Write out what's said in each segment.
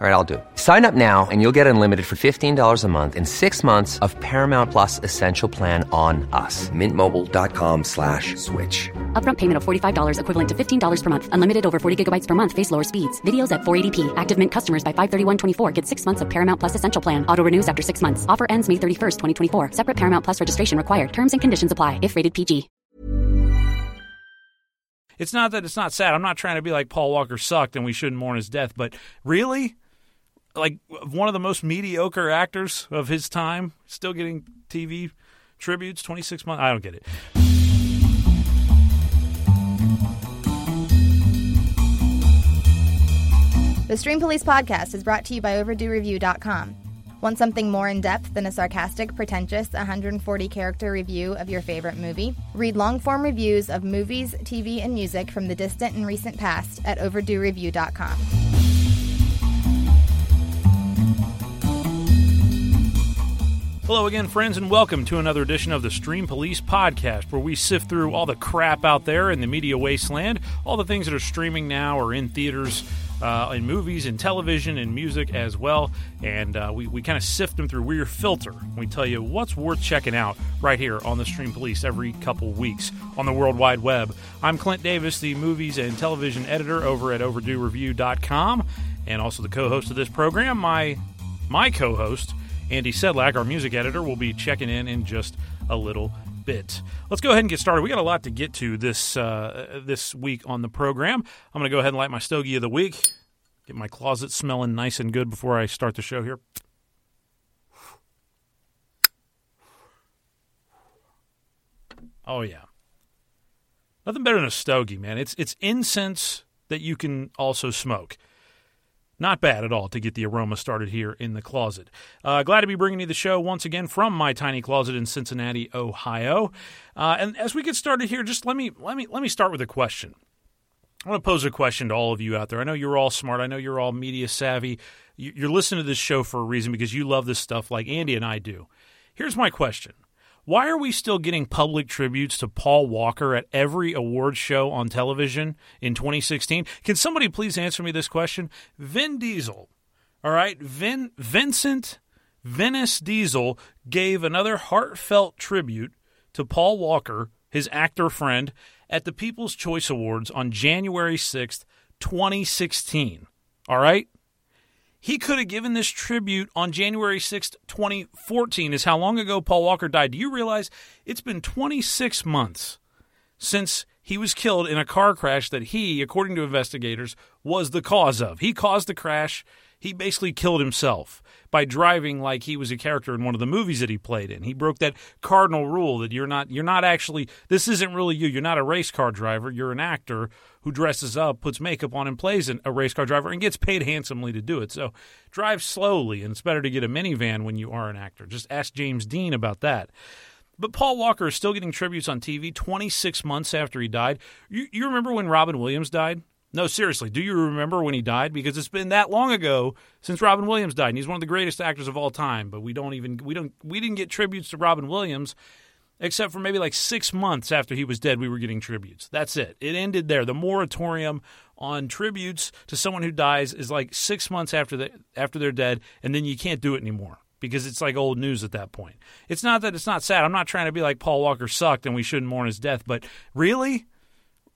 All right, I'll do it. Sign up now and you'll get unlimited for $15 a month in six months of Paramount Plus Essential Plan on us. Mintmobile.com slash switch. Upfront payment of $45 equivalent to $15 per month. Unlimited over 40 gigabytes per month. Face lower speeds. Videos at 480p. Active Mint customers by 531.24 get six months of Paramount Plus Essential Plan. Auto renews after six months. Offer ends May 31st, 2024. Separate Paramount Plus registration required. Terms and conditions apply if rated PG. It's not that it's not sad. I'm not trying to be like Paul Walker sucked and we shouldn't mourn his death, but really? Like one of the most mediocre actors of his time, still getting TV tributes, 26 months. I don't get it. The Stream Police podcast is brought to you by OverdueReview.com. Want something more in depth than a sarcastic, pretentious 140 character review of your favorite movie? Read long form reviews of movies, TV, and music from the distant and recent past at OverdueReview.com. Hello again, friends, and welcome to another edition of the Stream Police podcast, where we sift through all the crap out there in the media wasteland, all the things that are streaming now or in theaters, uh, in movies, in television, and music as well. And uh, we, we kind of sift them through We're your Filter. We tell you what's worth checking out right here on the Stream Police every couple weeks on the World Wide Web. I'm Clint Davis, the movies and television editor over at OverdueReview.com, and also the co host of this program. My, my co host, Andy Sedlak, our music editor, will be checking in in just a little bit. Let's go ahead and get started. We got a lot to get to this uh, this week on the program. I'm going to go ahead and light my stogie of the week. Get my closet smelling nice and good before I start the show here. Oh yeah, nothing better than a stogie, man. It's it's incense that you can also smoke. Not bad at all to get the aroma started here in the closet. Uh, glad to be bringing you the show once again from my tiny closet in Cincinnati, Ohio. Uh, and as we get started here, just let me let me let me start with a question. I want to pose a question to all of you out there. I know you're all smart. I know you're all media savvy. You're listening to this show for a reason because you love this stuff like Andy and I do. Here's my question why are we still getting public tributes to Paul Walker at every award show on television in 2016? Can somebody please answer me this question? Vin Diesel, all right, Vin Vincent Venice Diesel gave another heartfelt tribute to Paul Walker, his actor friend, at the People's Choice Awards on January 6th, 2016. All right? He could have given this tribute on January 6th, 2014, is how long ago Paul Walker died. Do you realize it's been 26 months since he was killed in a car crash that he, according to investigators, was the cause of? He caused the crash. He basically killed himself by driving like he was a character in one of the movies that he played in. He broke that cardinal rule that you're not you're not actually this isn't really you. You're not a race car driver. You're an actor who dresses up, puts makeup on, and plays a race car driver and gets paid handsomely to do it. So drive slowly, and it's better to get a minivan when you are an actor. Just ask James Dean about that. But Paul Walker is still getting tributes on TV 26 months after he died. You, you remember when Robin Williams died? No, seriously, do you remember when he died? Because it's been that long ago since Robin Williams died, and he's one of the greatest actors of all time. But we don't even we don't we didn't get tributes to Robin Williams except for maybe like six months after he was dead, we were getting tributes. That's it. It ended there. The moratorium on tributes to someone who dies is like six months after the, after they're dead, and then you can't do it anymore because it's like old news at that point. It's not that it's not sad. I'm not trying to be like Paul Walker sucked and we shouldn't mourn his death, but really,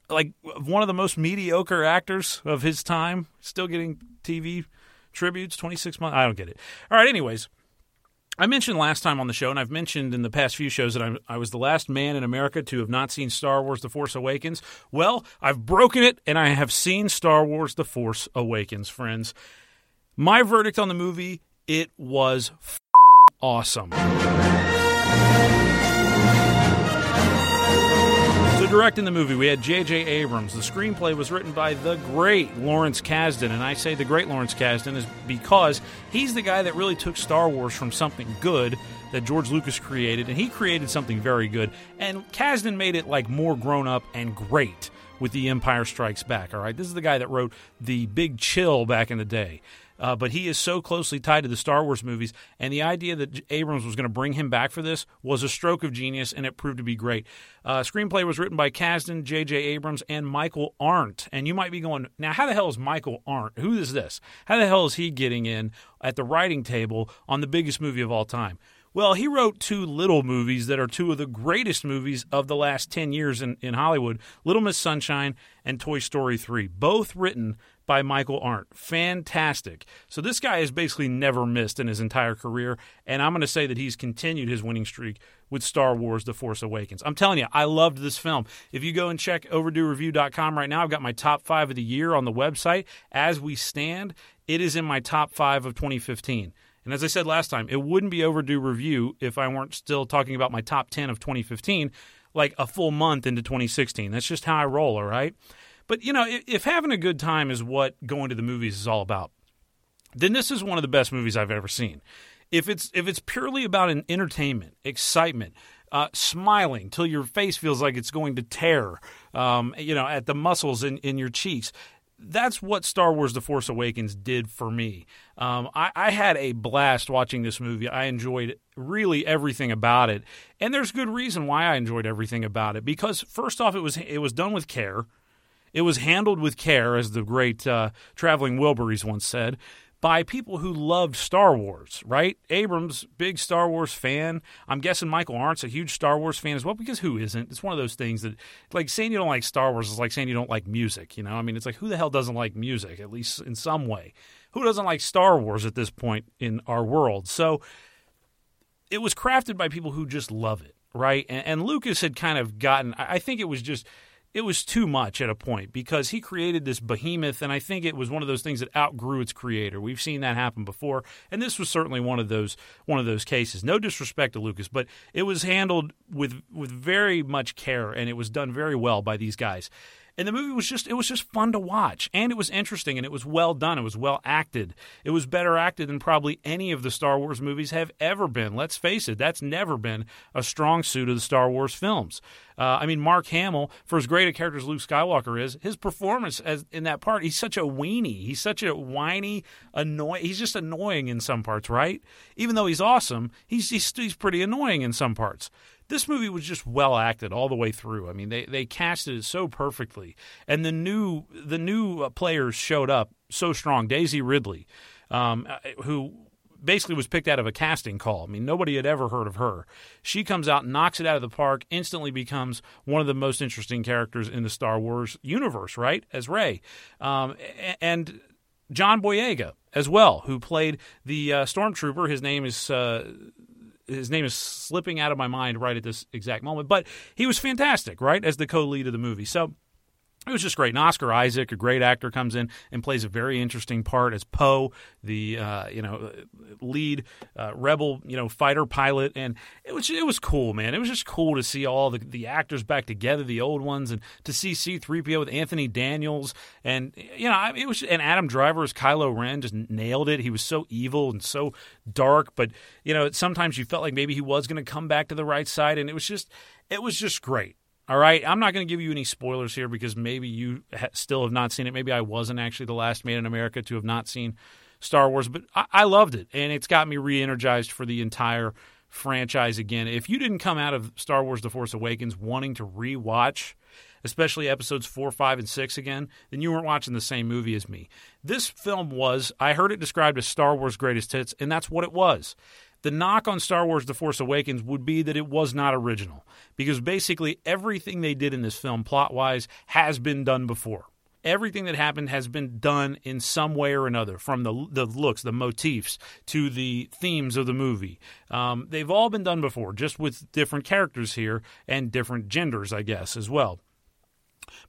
like one of the most mediocre actors of his time, still getting TV tributes, 26 months. I don't get it. All right, anyways. I mentioned last time on the show, and I've mentioned in the past few shows that I'm, I was the last man in America to have not seen Star Wars The Force Awakens. Well, I've broken it, and I have seen Star Wars The Force Awakens, friends. My verdict on the movie it was f- awesome. Directing the movie, we had J.J. Abrams. The screenplay was written by the great Lawrence Kasdan, and I say the great Lawrence Kasdan is because he's the guy that really took Star Wars from something good that George Lucas created, and he created something very good. And Kasdan made it like more grown up and great with The Empire Strikes Back. All right, this is the guy that wrote The Big Chill back in the day. Uh, but he is so closely tied to the Star Wars movies, and the idea that Abrams was going to bring him back for this was a stroke of genius, and it proved to be great. Uh, screenplay was written by Kasdan, J.J. Abrams, and Michael Arndt. And you might be going, now, how the hell is Michael Arndt? Who is this? How the hell is he getting in at the writing table on the biggest movie of all time? Well, he wrote two little movies that are two of the greatest movies of the last 10 years in, in Hollywood Little Miss Sunshine and Toy Story 3, both written by Michael Arndt. Fantastic. So this guy has basically never missed in his entire career, and I'm going to say that he's continued his winning streak with Star Wars The Force Awakens. I'm telling you, I loved this film. If you go and check overduereview.com right now, I've got my top five of the year on the website. As we stand, it is in my top five of 2015. And as I said last time, it wouldn't be overdue review if I weren't still talking about my top 10 of 2015 like a full month into 2016. That's just how I roll, all right? But, you know, if, having a good time is what going to the movies is all about, then this is one of the best movies I've ever seen. If it's if it's purely about an entertainment, excitement, uh, smiling till your face feels like it's going to tear, um, you know, at the muscles in, in your cheeks, that's what Star Wars The Force Awakens did for me. Um, I, I, had a blast watching this movie. I enjoyed really everything about it. And there's good reason why I enjoyed everything about it. Because first off, it was it was done with care. It was handled with care, as the great uh, traveling Wilburys once said by people who loved Star Wars, right? Abrams, big Star Wars fan. I'm guessing Michael Arndt's a huge Star Wars fan as well, because who isn't? It's one of those things that, like, saying you don't like Star Wars is like saying you don't like music, you know? I mean, it's like, who the hell doesn't like music, at least in some way? Who doesn't like Star Wars at this point in our world? So it was crafted by people who just love it, right? And, and Lucas had kind of gotten, I think it was just it was too much at a point because he created this behemoth, and I think it was one of those things that outgrew its creator. We've seen that happen before, and this was certainly one of those one of those cases. No disrespect to Lucas, but it was handled with with very much care, and it was done very well by these guys and the movie was just it was just fun to watch. And it was interesting and it was well done. It was well acted. It was better acted than probably any of the star wars movies have ever been. Let's face it that's never been a strong suit of the star wars films. Uh, i mean mark hamill for as great a character as luke skywalker is his performance as in that part he's such a weenie. He's such a whiny annoying he's just annoying in some parts right? Even though he's awesome he's, he's, he's pretty annoying in some parts this movie was just well acted all the way through. I mean, they they casted it so perfectly, and the new the new uh, players showed up so strong. Daisy Ridley, um, uh, who basically was picked out of a casting call. I mean, nobody had ever heard of her. She comes out, knocks it out of the park, instantly becomes one of the most interesting characters in the Star Wars universe, right? As Rey, um, and John Boyega as well, who played the uh, stormtrooper. His name is uh, his name is slipping out of my mind right at this exact moment, but he was fantastic, right, as the co-lead of the movie. So it was just great. And Oscar Isaac, a great actor, comes in and plays a very interesting part as Poe, the uh, you know lead uh, rebel you know fighter pilot, and it was it was cool, man. It was just cool to see all the, the actors back together, the old ones, and to see C three PO with Anthony Daniels, and you know it was and Adam Driver as Kylo Ren just nailed it. He was so evil and so dark, but you know sometimes you felt like maybe he was going to come back to the right side, and it was just it was just great. All right, I'm not going to give you any spoilers here because maybe you ha- still have not seen it. Maybe I wasn't actually the last man in America to have not seen Star Wars, but I, I loved it, and it's got me re-energized for the entire franchise again. If you didn't come out of Star Wars: The Force Awakens wanting to re-watch, especially episodes four, five, and six again, then you weren't watching the same movie as me. This film was, I heard it described as Star Wars greatest hits, and that's what it was. The knock on Star Wars The Force Awakens would be that it was not original, because basically everything they did in this film, plot wise, has been done before. Everything that happened has been done in some way or another, from the, the looks, the motifs, to the themes of the movie. Um, they've all been done before, just with different characters here and different genders, I guess, as well.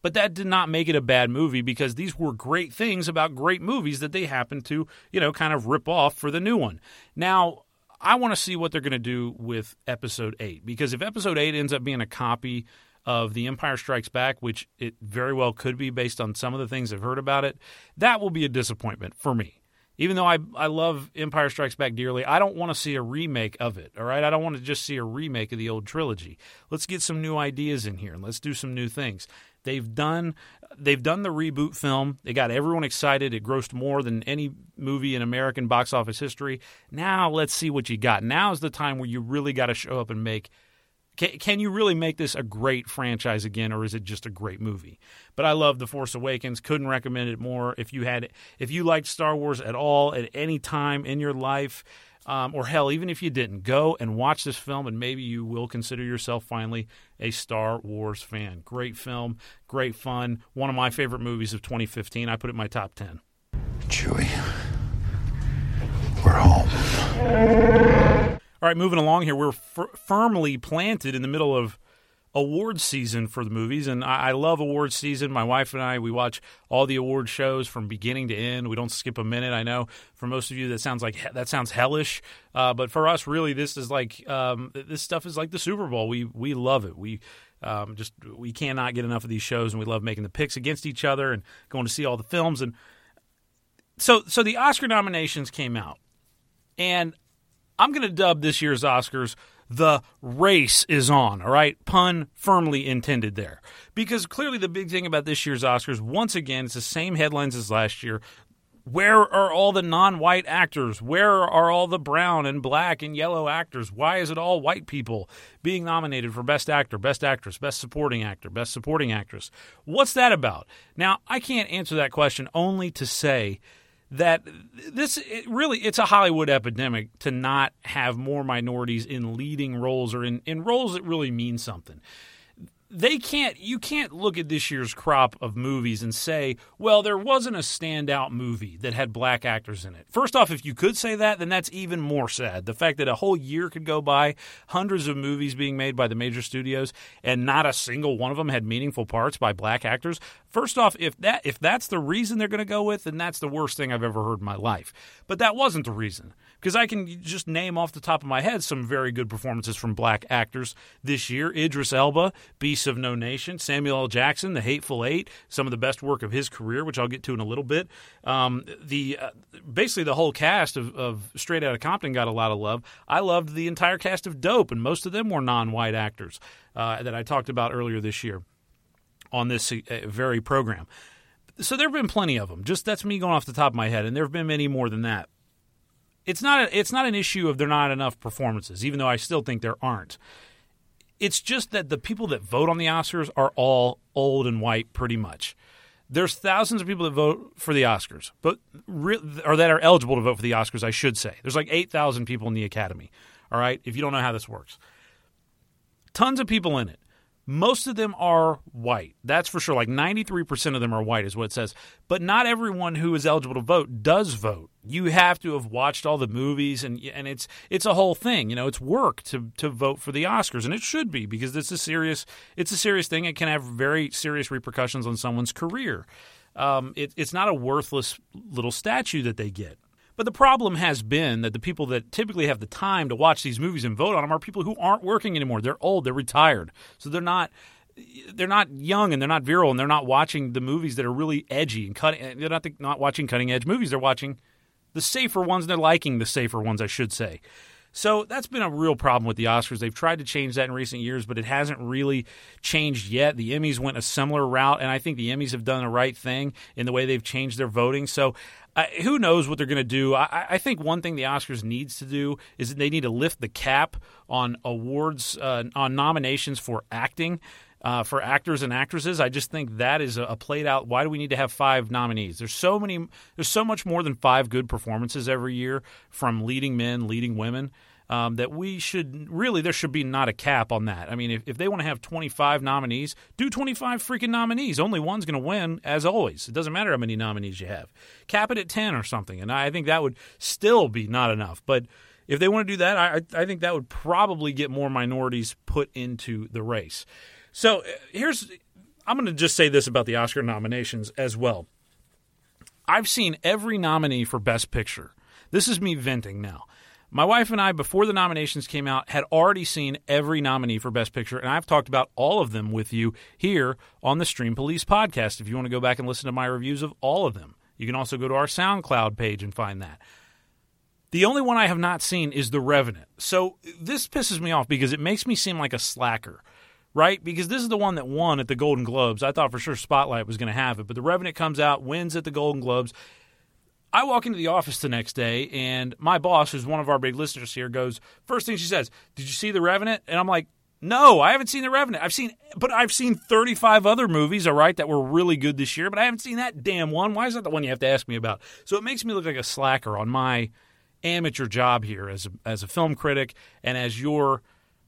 But that did not make it a bad movie because these were great things about great movies that they happened to, you know, kind of rip off for the new one. Now, I want to see what they're going to do with episode 8 because if episode 8 ends up being a copy of The Empire Strikes Back, which it very well could be based on some of the things I've heard about it, that will be a disappointment for me. Even though I I love Empire Strikes Back dearly, I don't want to see a remake of it. All right, I don't want to just see a remake of the old trilogy. Let's get some new ideas in here and let's do some new things. They've done they've done the reboot film. They got everyone excited. It grossed more than any movie in American box office history. Now let's see what you got. Now is the time where you really got to show up and make can, can you really make this a great franchise again, or is it just a great movie? But I love The Force Awakens. Couldn't recommend it more. If you had, if you liked Star Wars at all at any time in your life, um, or hell, even if you didn't, go and watch this film, and maybe you will consider yourself finally a Star Wars fan. Great film, great fun. One of my favorite movies of 2015. I put it in my top 10. Chewie, we're home. All right, moving along here, we're f- firmly planted in the middle of awards season for the movies, and I-, I love award season. My wife and I we watch all the award shows from beginning to end. We don't skip a minute. I know for most of you that sounds like that sounds hellish, uh, but for us, really, this is like um, this stuff is like the Super Bowl. We we love it. We um, just we cannot get enough of these shows, and we love making the picks against each other and going to see all the films. And so so the Oscar nominations came out, and I'm going to dub this year's Oscars the race is on, all right? Pun firmly intended there. Because clearly the big thing about this year's Oscars, once again, it's the same headlines as last year. Where are all the non white actors? Where are all the brown and black and yellow actors? Why is it all white people being nominated for Best Actor, Best Actress, Best Supporting Actor, Best Supporting Actress? What's that about? Now, I can't answer that question only to say that this it really it's a Hollywood epidemic to not have more minorities in leading roles or in, in roles that really mean something they can't you can't look at this year's crop of movies and say well there wasn't a standout movie that had black actors in it. First off if you could say that then that's even more sad. The fact that a whole year could go by hundreds of movies being made by the major studios and not a single one of them had meaningful parts by black actors. First off if that if that's the reason they're going to go with then that's the worst thing i've ever heard in my life. But that wasn't the reason because I can just name off the top of my head some very good performances from black actors this year. Idris Elba, Beasts of No Nation, Samuel L. Jackson, The Hateful Eight, some of the best work of his career, which I'll get to in a little bit. Um, the uh, basically the whole cast of, of Straight Outta Compton got a lot of love. I loved the entire cast of Dope, and most of them were non-white actors uh, that I talked about earlier this year on this uh, very program. So there have been plenty of them. Just that's me going off the top of my head, and there have been many more than that it's not a, it's not an issue of there not enough performances, even though I still think there aren't. It's just that the people that vote on the Oscars are all old and white, pretty much. There's thousands of people that vote for the Oscars, but re- or that are eligible to vote for the Oscars, I should say. There's like eight thousand people in the Academy. All right, if you don't know how this works, tons of people in it. Most of them are white. That's for sure. Like 93% of them are white, is what it says. But not everyone who is eligible to vote does vote. You have to have watched all the movies, and and it's it's a whole thing. You know, it's work to to vote for the Oscars, and it should be because it's a serious it's a serious thing. It can have very serious repercussions on someone's career. Um, it, it's not a worthless little statue that they get. But the problem has been that the people that typically have the time to watch these movies and vote on them are people who aren't working anymore. They're old, they're retired. So they're not they're not young and they're not virile and they're not watching the movies that are really edgy and cutting eh, they're not not watching cutting edge movies. They're watching the safer ones and they're liking the safer ones, I should say. So that's been a real problem with the Oscars. They've tried to change that in recent years, but it hasn't really changed yet. The Emmys went a similar route, and I think the Emmys have done the right thing in the way they've changed their voting. So uh, who knows what they're going to do? I, I, think one thing the Oscars needs to do is they need to lift the cap on awards, uh, on nominations for acting uh, for actors and actresses. I just think that is a, a, played out. Why do we need to have five nominees? There's so many. There's so much more than five good performances every year from leading men, leading women. Um, that we should really there should be not a cap on that. I mean, if, if they want to have 25 nominees, do 25 freaking nominees. Only one's going to win, as always. It doesn't matter how many nominees you have. Cap it at 10 or something, and I think that would still be not enough. But if they want to do that, I, I think that would probably get more minorities put into the race. So uh, here's I'm going to just say this about the Oscar nominations as well. I've seen every nominee for Best Picture. This is me venting now. My wife and I, before the nominations came out, had already seen every nominee for Best Picture, and I've talked about all of them with you here on the Stream Police podcast. If you want to go back and listen to my reviews of all of them, you can also go to our SoundCloud page and find that. The only one I have not seen is The Revenant. So this pisses me off because it makes me seem like a slacker, right? Because this is the one that won at the Golden Globes. I thought for sure Spotlight was going to have it, but The Revenant comes out, wins at the Golden Globes. I walk into the office the next day, and my boss, who's one of our big listeners here, goes, First thing she says, Did you see The Revenant? And I'm like, no, I haven't seen The Revenant. I've seen, but I've seen 35 other movies, all right, that were really good this year, but I haven't seen that damn one. Why is that the one you have to ask me about? So it makes me look like a slacker on my amateur job here as a, as a film critic and as your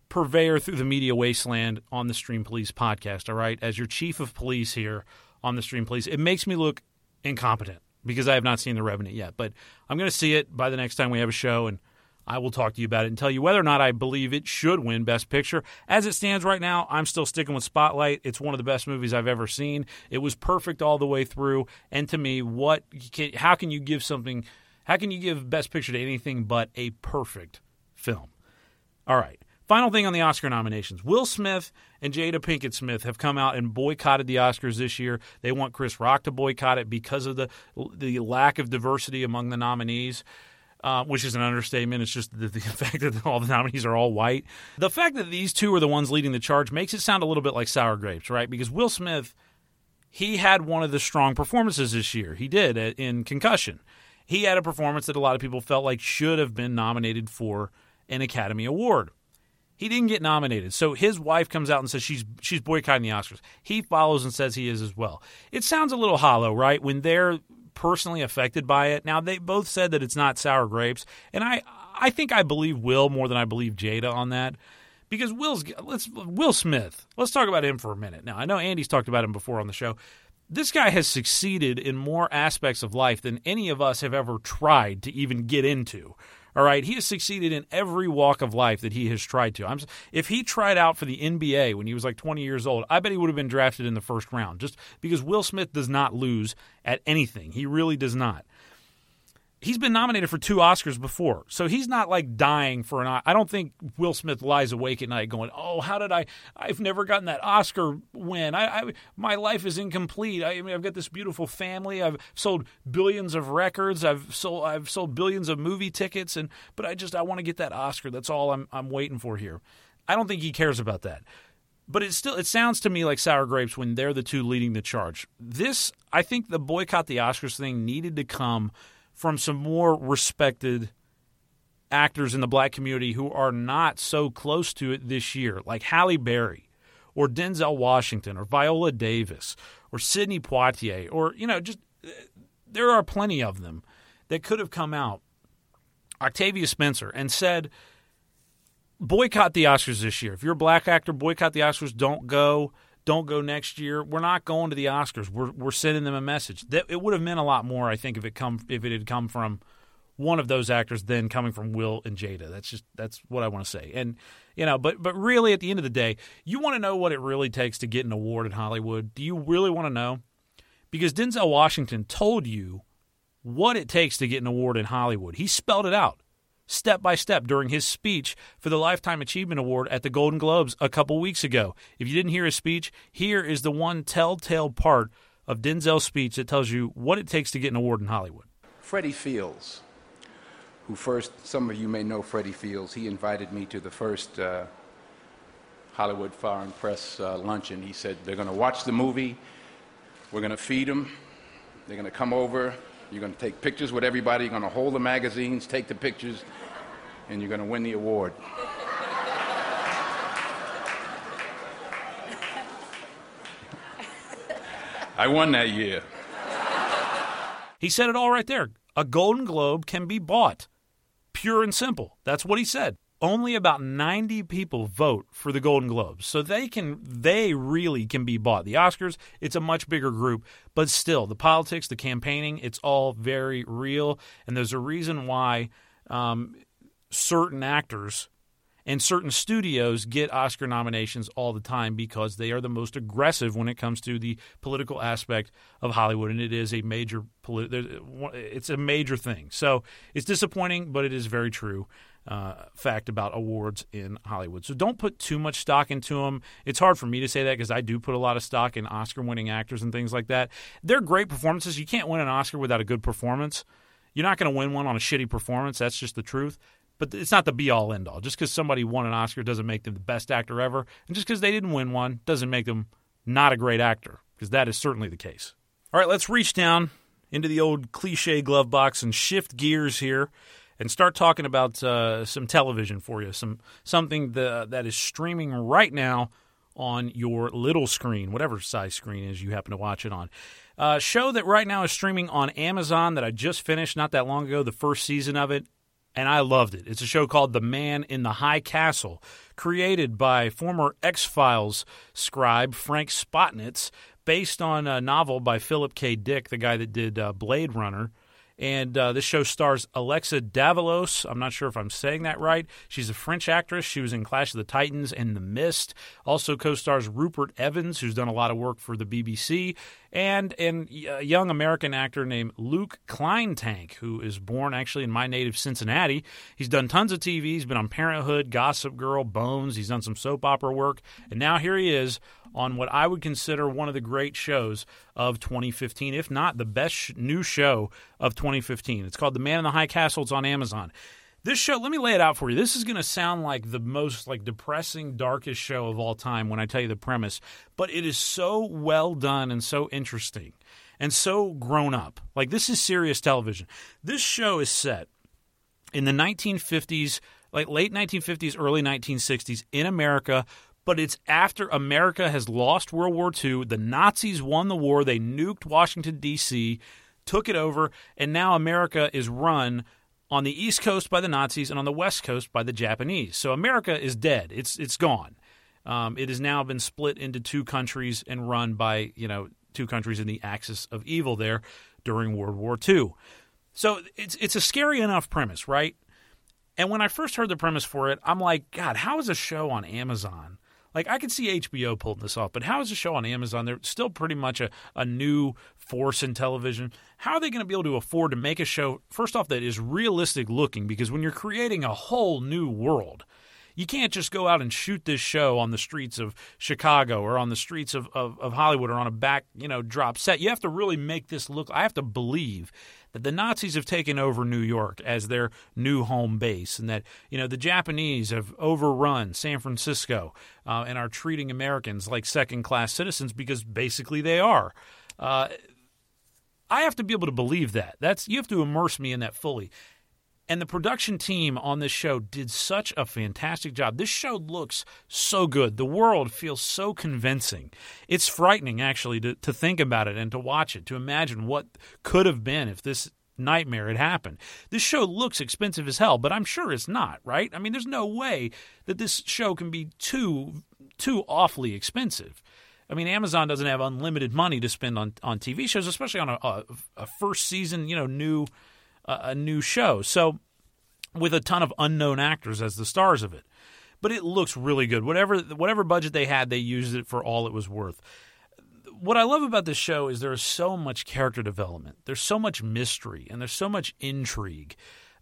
purveyor through the media wasteland on the Stream Police podcast, all right? As your chief of police here on the Stream Police, it makes me look incompetent because I have not seen The Revenant yet. But I'm going to see it by the next time we have a show, and I will talk to you about it and tell you whether or not I believe it should win Best Picture. As it stands right now, I'm still sticking with Spotlight. It's one of the best movies I've ever seen. It was perfect all the way through. And to me, what how can you give something – how can you give Best Picture to anything but a perfect film? All right. Final thing on the Oscar nominations. Will Smith and Jada Pinkett Smith have come out and boycotted the Oscars this year. They want Chris Rock to boycott it because of the the lack of diversity among the nominees. Uh, which is an understatement. It's just the, the, fact that all the nominees are all white. The fact that these two are the ones leading the charge makes it sound a little bit like sour grapes, right? Because Will Smith, he had one of the strong performances this year. He did in Concussion he had a performance that a lot of people felt like should have been nominated for an Academy Award. He didn't get nominated. So his wife comes out and says she's she's boycotting the Oscars. He follows and says he is as well. It sounds a little hollow, right? When they're personally affected by it. Now they both said that it's not sour grapes, and I I think I believe Will more than I believe Jada on that. Because Will's let's Will Smith. Let's talk about him for a minute. Now I know Andy's talked about him before on the show this guy has succeeded in more aspects of life than any of us have ever tried to even get into. All right, he has succeeded in every walk of life that he has tried to. I'm, if he tried out for the NBA when he was like 20 years old, I bet he would have been drafted in the first round. Just because Will Smith does not lose at anything, he really does not he's been nominated for two Oscars before, so he's not like dying for an. I don't think Will Smith lies awake at night going, "Oh, how did I? I've never gotten that Oscar win. I, I my life is incomplete. I, I, mean, I've got this beautiful family. I've sold billions of records. I've sold I've sold billions of movie tickets, and but I just I want to get that Oscar. That's all I'm I'm waiting for here. I don't think he cares about that." But it still it sounds to me like sour grapes when they're the two leading the charge. This I think the boycott the Oscars thing needed to come from some more respected actors in the black community who are not so close to it this year, like Halle Berry or Denzel Washington or Viola Davis or Sidney Poitier or, you know, just there are plenty of them that could have come out. Octavia Spencer and said, boycott the Oscars this year. If you're a black actor, boycott the Oscars. Don't go don't go next year. We're not going to the Oscars. We're we're sending them a message. That it would have meant a lot more, I think, if it come if it had come from one of those actors than coming from Will and Jada. That's just that's what I want to say. And you know, but but really at the end of the day, you want to know what it really takes to get an award in Hollywood. Do you really want to know? Because Denzel Washington told you what it takes to get an award in Hollywood. He spelled it out step by step during his speech for the Lifetime Achievement Award at the Golden Globes a couple weeks ago. If you didn't hear his speech, here is the one telltale part of Denzel's speech that tells you what it takes to get an award in Hollywood. Freddie Fields, who first, some of you may know Freddie Fields, he invited me to the first uh, Hollywood Foreign Press uh, luncheon. He said, They're going to watch the movie, we're going to feed them, they're going to come over, you're going to take pictures with everybody, you're going to hold the magazines, take the pictures, and you're going to win the award. I won that year. He said it all right there. A Golden Globe can be bought. Pure and simple. That's what he said. Only about 90 people vote for the Golden Globes. So they can they really can be bought. The Oscars, it's a much bigger group, but still the politics, the campaigning, it's all very real and there's a reason why um, certain actors and certain studios get Oscar nominations all the time because they are the most aggressive when it comes to the political aspect of Hollywood, and it is a major it's a major thing. So it's disappointing, but it is very true. uh, fact about awards in Hollywood. So don't put too much stock into them. It's hard for me to say that because I do put a lot of stock in Oscar winning actors and things like that. They're great performances. You can't win an Oscar without a good performance. You're not going to win one on a shitty performance. That's just the truth. But it's not the be all end all. Just because somebody won an Oscar doesn't make them the best actor ever. And just because they didn't win one doesn't make them not a great actor, because that is certainly the case. All right, let's reach down into the old cliche glove box and shift gears here and start talking about uh, some television for you, some something the, that is streaming right now on your little screen, whatever size screen is you happen to watch it on. Uh, show that right now is streaming on Amazon that I just finished not that long ago, the first season of it, and I loved it. It's a show called The Man in the High Castle, created by former X Files scribe Frank Spotnitz, based on a novel by Philip K. Dick, the guy that did uh, Blade Runner. And uh, this show stars Alexa Davalos. I'm not sure if I'm saying that right. She's a French actress. She was in Clash of the Titans and The Mist. Also co stars Rupert Evans, who's done a lot of work for the BBC, and, and a young American actor named Luke Kleintank, who is born actually in my native Cincinnati. He's done tons of TV. He's been on Parenthood, Gossip Girl, Bones. He's done some soap opera work. And now here he is on what I would consider one of the great shows of 2015, if not the best new show of 2015. It's called The Man in the High Castle. It's on Amazon. This show, let me lay it out for you. This is going to sound like the most like depressing, darkest show of all time when I tell you the premise, but it is so well done and so interesting and so grown up. Like this is serious television. This show is set in the 1950s, like late 1950s, early 1960s in America but it's after America has lost World War II. The Nazis won the war. They nuked Washington, D.C., took it over, and now America is run on the East Coast by the Nazis and on the West Coast by the Japanese. So America is dead. It's it's gone. Um, it has now been split into two countries and run by you know two countries in the axis of evil there during World War II. So it's it's a scary enough premise, right? And when I first heard the premise for it, I'm like, God, how is a show on Amazon like I could see HBO pulling this off, but how is a show on Amazon? They're still pretty much a, a new force in television. How are they going to be able to afford to make a show first off that is realistic looking? Because when you're creating a whole new world, you can't just go out and shoot this show on the streets of Chicago or on the streets of, of, of Hollywood or on a back, you know, drop set. You have to really make this look I have to believe that the Nazis have taken over New York as their new home base, and that you know the Japanese have overrun San Francisco uh, and are treating Americans like second-class citizens because basically they are. Uh, I have to be able to believe that. That's you have to immerse me in that fully. And the production team on this show did such a fantastic job. This show looks so good. The world feels so convincing. It's frightening, actually, to, to think about it and to watch it, to imagine what could have been if this nightmare had happened. This show looks expensive as hell, but I'm sure it's not, right? I mean, there's no way that this show can be too too awfully expensive. I mean, Amazon doesn't have unlimited money to spend on, on TV shows, especially on a, a, a first season, you know, new a new show. So with a ton of unknown actors as the stars of it. But it looks really good. Whatever whatever budget they had, they used it for all it was worth. What I love about this show is there is so much character development. There's so much mystery and there's so much intrigue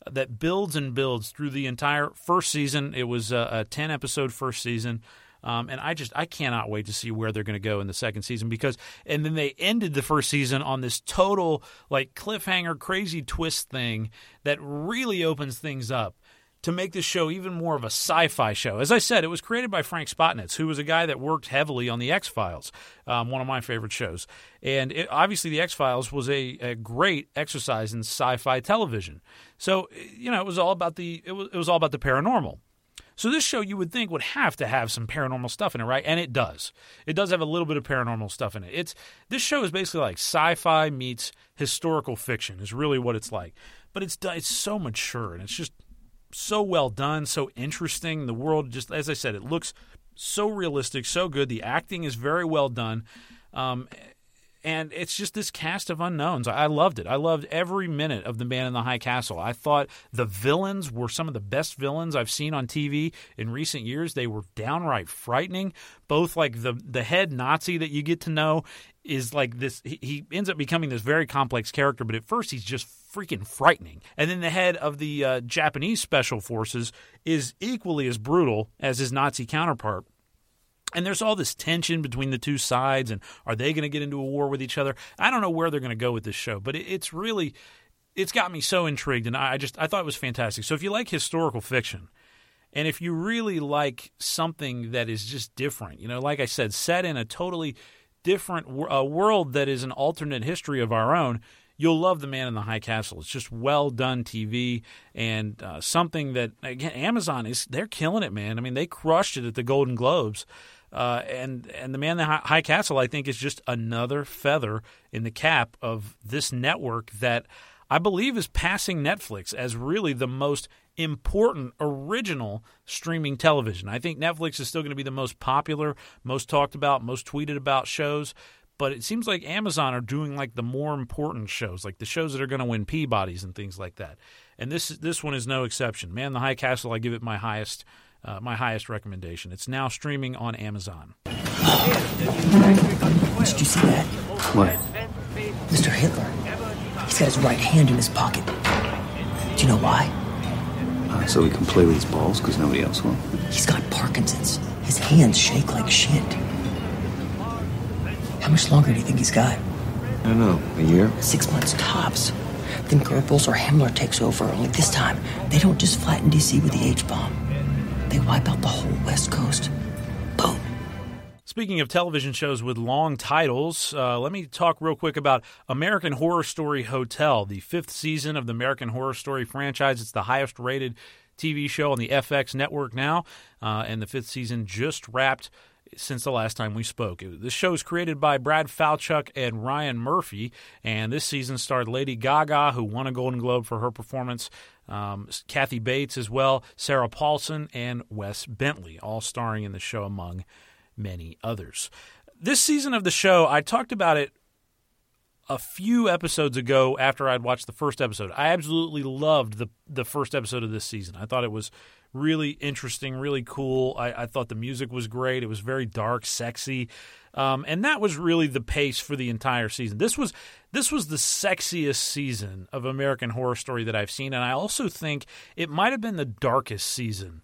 that builds and builds through the entire first season. It was a, a 10 episode first season. Um, and I just I cannot wait to see where they're going to go in the second season because and then they ended the first season on this total like cliffhanger crazy twist thing that really opens things up to make this show even more of a sci-fi show. As I said, it was created by Frank Spotnitz, who was a guy that worked heavily on the X Files, um, one of my favorite shows. And it, obviously, the X Files was a, a, great exercise in sci-fi television. So you know, it was all about the it was, it was all about the paranormal. So this show you would think would have to have some paranormal stuff in it, right? And it does. It does have a little bit of paranormal stuff in it. It's this show is basically like sci-fi meets historical fiction is really what it's like. But it's it's so mature and it's just so well done, so interesting. The world just as I said, it looks so realistic, so good. The acting is very well done. Um, and it's just this cast of unknowns. I loved it. I loved every minute of The Man in the High Castle. I thought the villains were some of the best villains I've seen on TV in recent years. They were downright frightening. Both like the the head Nazi that you get to know is like this. He, he ends up becoming this very complex character, but at first he's just freaking frightening. And then the head of the uh, Japanese special forces is equally as brutal as his Nazi counterpart. And there's all this tension between the two sides, and are they going to get into a war with each other? I don't know where they're going to go with this show, but it's really, it's got me so intrigued, and I just I thought it was fantastic. So if you like historical fiction, and if you really like something that is just different, you know, like I said, set in a totally different world that is an alternate history of our own, you'll love The Man in the High Castle. It's just well done TV and uh, something that again Amazon is they're killing it, man. I mean, they crushed it at the Golden Globes. Uh, and and the man in the high castle, I think, is just another feather in the cap of this network that I believe is passing Netflix as really the most important original streaming television. I think Netflix is still going to be the most popular, most talked about, most tweeted about shows. But it seems like Amazon are doing like the more important shows, like the shows that are going to win Peabodys and things like that. And this this one is no exception. Man, the High Castle, I give it my highest uh, my highest recommendation. It's now streaming on Amazon. Did you see that? What? Mr. Hitler. He's got his right hand in his pocket. Do you know why? Uh, so he can play with his balls because nobody else will. He's got Parkinson's. His hands shake like shit. How much longer do you think he's got? I don't know. A year? Six months tops. Then Goebbels or Himmler takes over. Only this time, they don't just flatten DC with the H bomb. They wipe out the whole West Coast. Boom. Speaking of television shows with long titles, uh, let me talk real quick about American Horror Story Hotel, the fifth season of the American Horror Story franchise. It's the highest rated TV show on the FX network now, uh, and the fifth season just wrapped since the last time we spoke. This show is created by Brad Falchuk and Ryan Murphy, and this season starred Lady Gaga, who won a Golden Globe for her performance, um, Kathy Bates as well, Sarah Paulson, and Wes Bentley, all starring in the show among many others. This season of the show, I talked about it a few episodes ago after I'd watched the first episode. I absolutely loved the the first episode of this season. I thought it was really interesting, really cool. I, I thought the music was great. It was very dark, sexy, um, and that was really the pace for the entire season. This was this was the sexiest season of American Horror Story that I've seen, and I also think it might have been the darkest season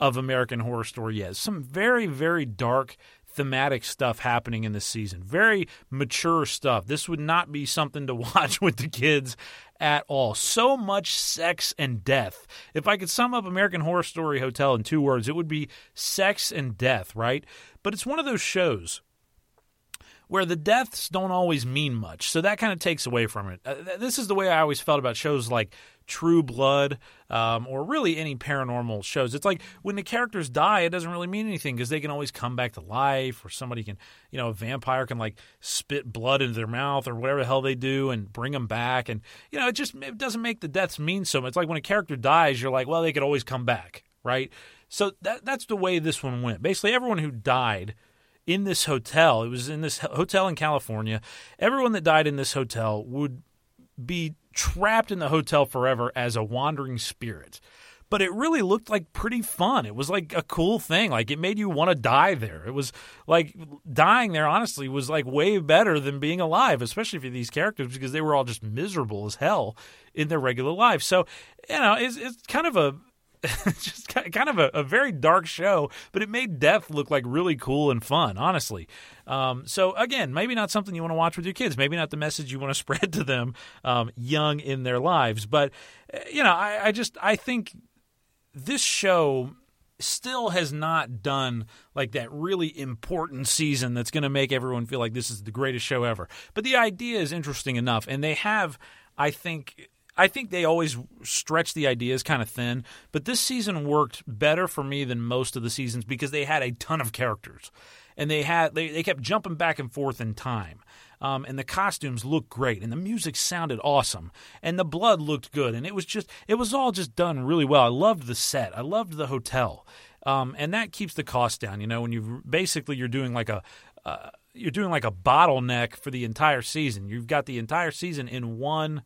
of American Horror Story yet. Some very very dark thematic stuff happening in this season. Very mature stuff. This would not be something to watch with the kids at all. So much sex and death. If I could sum up American Horror Story Hotel in two words, it would be sex and death, right? But it's one of those shows where the deaths don't always mean much. So that kind of takes away from it. Uh, this is the way I always felt about shows like True Blood um, or really any paranormal shows. It's like when the characters die, it doesn't really mean anything because they can always come back to life, or somebody can, you know, a vampire can like spit blood into their mouth or whatever the hell they do and bring them back. And, you know, it just it doesn't make the deaths mean so much. It's like when a character dies, you're like, well, they could always come back, right? So that that's the way this one went. Basically, everyone who died in this hotel. It was in this hotel in California. Everyone that died in this hotel would be trapped in the hotel forever as a wandering spirit. But it really looked like pretty fun. It was like a cool thing. Like it made you want to die there. It was like dying there, honestly, was like way better than being alive, especially for these characters because they were all just miserable as hell in their regular life. So, you know, it's, it's kind of a just kind of a, a, very dark show, but it made death look like really cool and fun, honestly. Um, so again, maybe not something you want to watch with your kids, maybe not the message you want to spread to them um, young in their lives. But uh, you know, I, I just I think this show still has not done like that really important season that's going to make everyone feel like this is the greatest show ever. But the idea is interesting enough, and they have, I think I think they always stretch the ideas kind of thin, but this season worked better for me than most of the seasons because they had a ton of characters, and they had they, they kept jumping back and forth in time. Um, and the costumes looked great, and the music sounded awesome, and the blood looked good, and it was just it was all just done really well. I loved the set, I loved the hotel, um, and that keeps the cost down. You know, when you basically you're doing like a uh, you're doing like a bottleneck for the entire season. You've got the entire season in one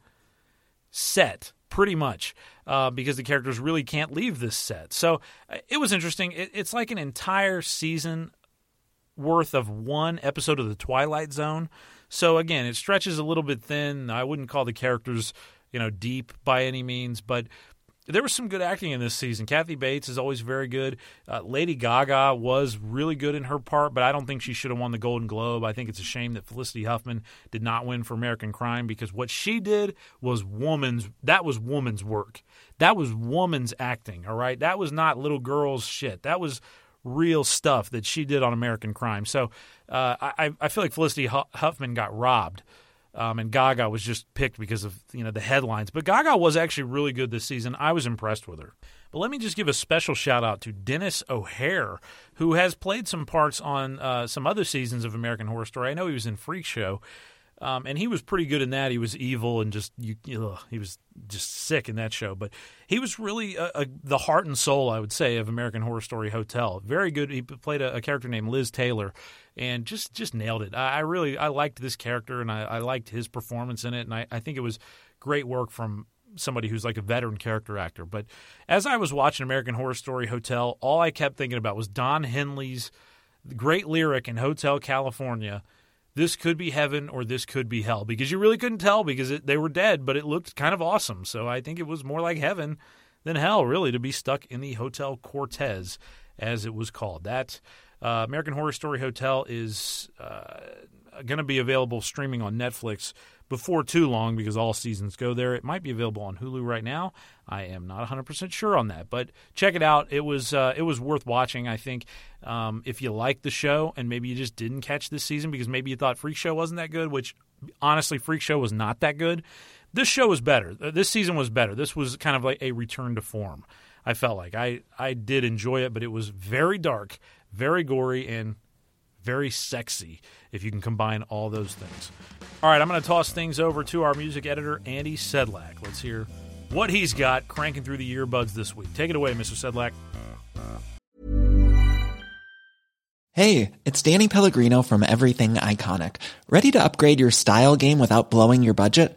set, pretty much, uh, because the characters really can't leave this set. So uh, it was interesting. It, it's like an entire season worth of one episode of the Twilight Zone. So again, it stretches a little bit thin. I wouldn't call the characters, you know, deep by any means, but there was some good acting in this season. Kathy Bates is always very good. Uh, Lady Gaga was really good in her part, but I don't think she should have won the Golden Globe. I think it's a shame that Felicity Huffman did not win for American Crime because what she did was woman's. That was woman's work. That was woman's acting. All right, that was not little girls shit. That was real stuff that she did on American Crime. So uh, I, I feel like Felicity Huffman got robbed um, and Gaga was just picked because of you know the headlines. But Gaga was actually really good this season. I was impressed with her. But let me just give a special shout out to Denis O'Hare, who has played some parts on uh, some other seasons of American Horror Story. I know he was in Freak Show, um, and he was pretty good in that. He was evil and just you, ugh, he was just sick in that show. But he was really a, a, the heart and soul, I would say, of American Horror Story Hotel. Very good. He played a, a character named Liz Taylor, and just just nailed it. I, I really I liked this character, and I, I, liked his performance in it, and I, I think it was great work from somebody who's like a veteran character actor. But as I was watching American Horror Story Hotel, all I kept thinking about was Don Henley's great lyric in Hotel California this could be heaven or this could be hell because you really couldn't tell because it, they were dead, but it looked kind of awesome. So I think it was more like heaven than hell, really, to be stuck in the Hotel Cortez, as it was called. That uh, American Horror Story Hotel is uh, going to be available streaming on Netflix before too long because all seasons go there. It might be available on Hulu right now. I am not 100% sure on that, but check it out. It was uh, it was worth watching. I think um, if you like the show and maybe you just didn't catch this season because maybe you thought Freak Show wasn't that good, which honestly Freak Show was not that good. This show was better. This season was better. This was kind of like a return to form. I felt like I I did enjoy it, but it was very dark, very gory, and very sexy if you can combine all those things. All right, I'm going to toss things over to our music editor, Andy Sedlak. Let's hear what he's got cranking through the earbuds this week. Take it away, Mr. Sedlak. Hey, it's Danny Pellegrino from Everything Iconic. Ready to upgrade your style game without blowing your budget?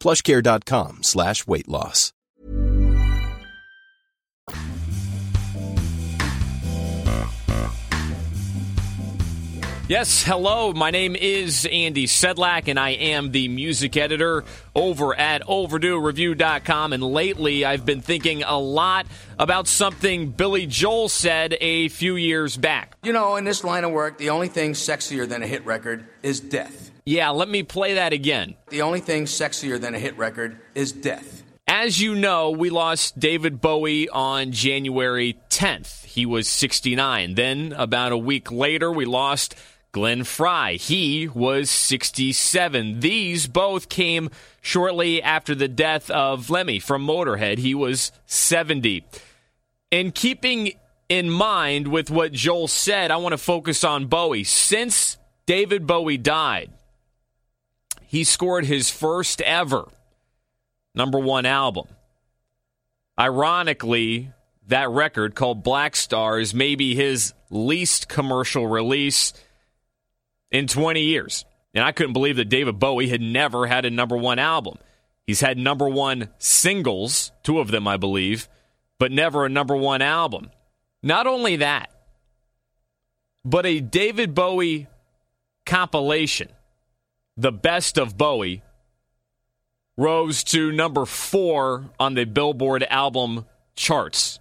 Plushcare.com slash weight loss. Yes, hello. My name is Andy Sedlak, and I am the music editor over at OverdueReview.com. And lately, I've been thinking a lot about something Billy Joel said a few years back. You know, in this line of work, the only thing sexier than a hit record is death. Yeah, let me play that again. The only thing sexier than a hit record is death. As you know, we lost David Bowie on January 10th. He was 69. Then, about a week later, we lost Glenn Frey. He was 67. These both came shortly after the death of Lemmy from Motorhead. He was 70. In keeping in mind with what Joel said, I want to focus on Bowie. Since David Bowie died, he scored his first ever number one album. Ironically, that record called Blackstar is maybe his least commercial release in 20 years. And I couldn't believe that David Bowie had never had a number one album. He's had number one singles, two of them, I believe, but never a number one album. Not only that, but a David Bowie compilation, the best of Bowie, rose to number four on the Billboard album charts,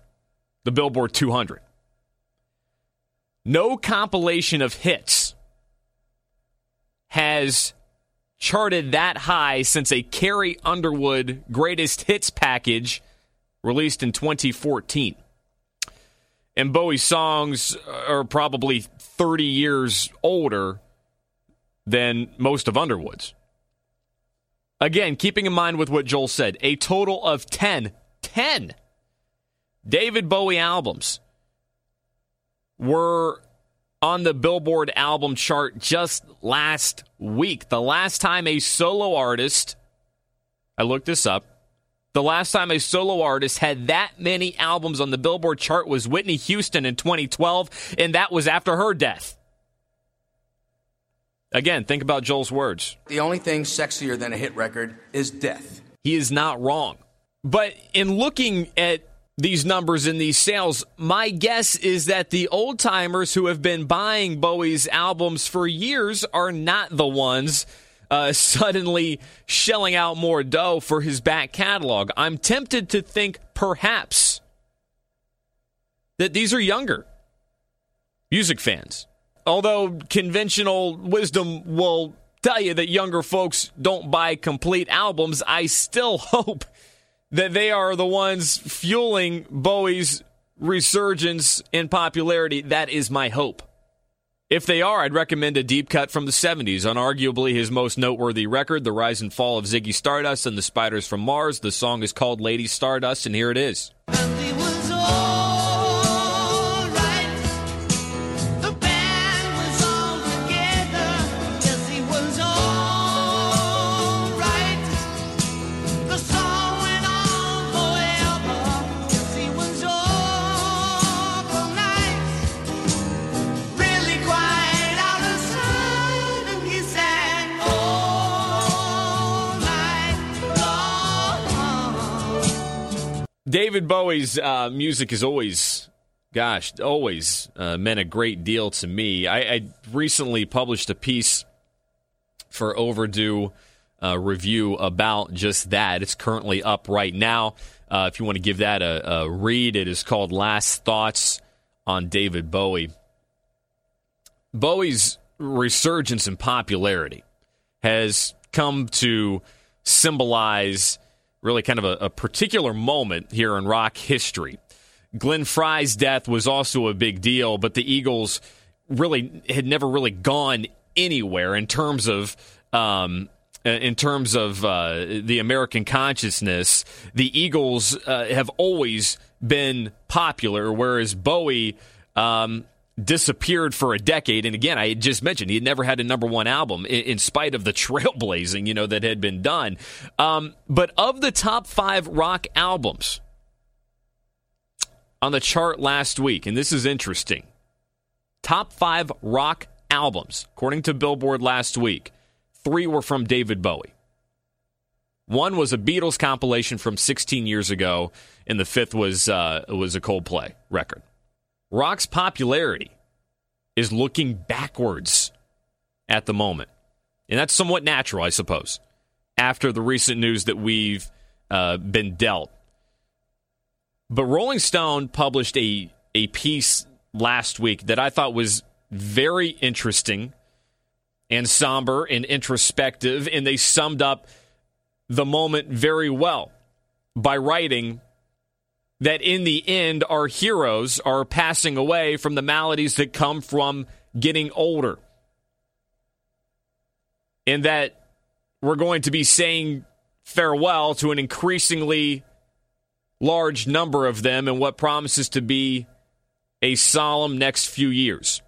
the Billboard 200. No compilation of hits has charted that high since a Carrie Underwood greatest hits package released in 2014. And Bowie's songs are probably 30 years older than most of Underwood's. Again, keeping in mind with what Joel said, a total of 10, 10 David Bowie albums were on the Billboard album chart just last week. The last time a solo artist, I looked this up, the last time a solo artist had that many albums on the Billboard chart was Whitney Houston in 2012, and that was after her death. Again, think about Joel's words. The only thing sexier than a hit record is death. He is not wrong. But in looking at these numbers in these sales, my guess is that the old timers who have been buying Bowie's albums for years are not the ones uh, suddenly shelling out more dough for his back catalog. I'm tempted to think perhaps that these are younger music fans. Although conventional wisdom will tell you that younger folks don't buy complete albums, I still hope that they are the ones fueling Bowie's resurgence in popularity. That is my hope. If they are, I'd recommend a deep cut from the 70s, on arguably his most noteworthy record, The Rise and Fall of Ziggy Stardust and the Spiders from Mars. The song is called Lady Stardust, and here it is. David Bowie's uh, music is always, gosh, always uh, meant a great deal to me. I, I, recently published a piece for Overdue uh, Review about just that. It's currently up right now. Uh, if you want to give that a, a read, it is called Last Thoughts on David Bowie. Bowie's resurgence in popularity has come to symbolize really kind of a, a particular moment here in rock history. Glenn Frey's death was also a big deal, but the Eagles really had never really gone anywhere in terms of um, in terms of uh, the American consciousness. The Eagles uh, have always been popular, whereas Bowie. Um, disappeared for a decade. And again, I just mentioned he had never had a number one album in, in spite of the trailblazing, you know, that had been done. Um, but of the top five rock albums on the chart last week, and this is interesting, top five rock albums, according to Billboard last week, three were from David Bowie. One was a Beatles compilation from 16 years ago, and the fifth was uh, was a Coldplay record. Rock's popularity is looking backwards at the moment. And that's somewhat natural, I suppose, after the recent news that we've uh, been dealt. But Rolling Stone published a, a piece last week that I thought was very interesting and somber and introspective, and they summed up the moment very well by writing that in the end, our heroes are passing away from the maladies that come from getting older. And that we're going to be saying farewell to an increasingly large number of them in what promises to be a solemn next few years.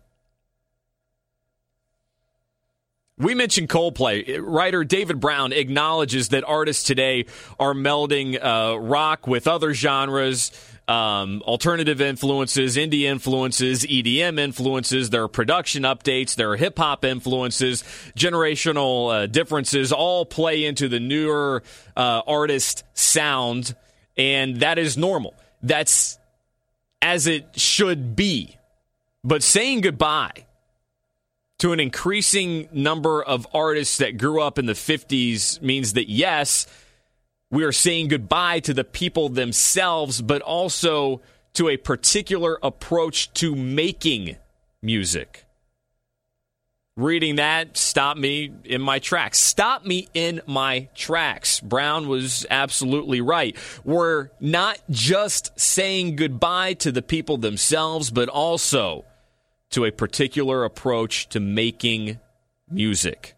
We mentioned Coldplay. Writer David Brown acknowledges that artists today are melding uh, rock with other genres, um, alternative influences, indie influences, EDM influences. There are production updates, there are hip hop influences, generational uh, differences all play into the newer uh, artist sound, and that is normal. That's as it should be. But saying goodbye to an increasing number of artists that grew up in the 50s means that, yes, we are saying goodbye to the people themselves, but also to a particular approach to making music. Reading that stopped me in my tracks. Stop me in my tracks. Brown was absolutely right. We're not just saying goodbye to the people themselves, but also to a particular approach to making music.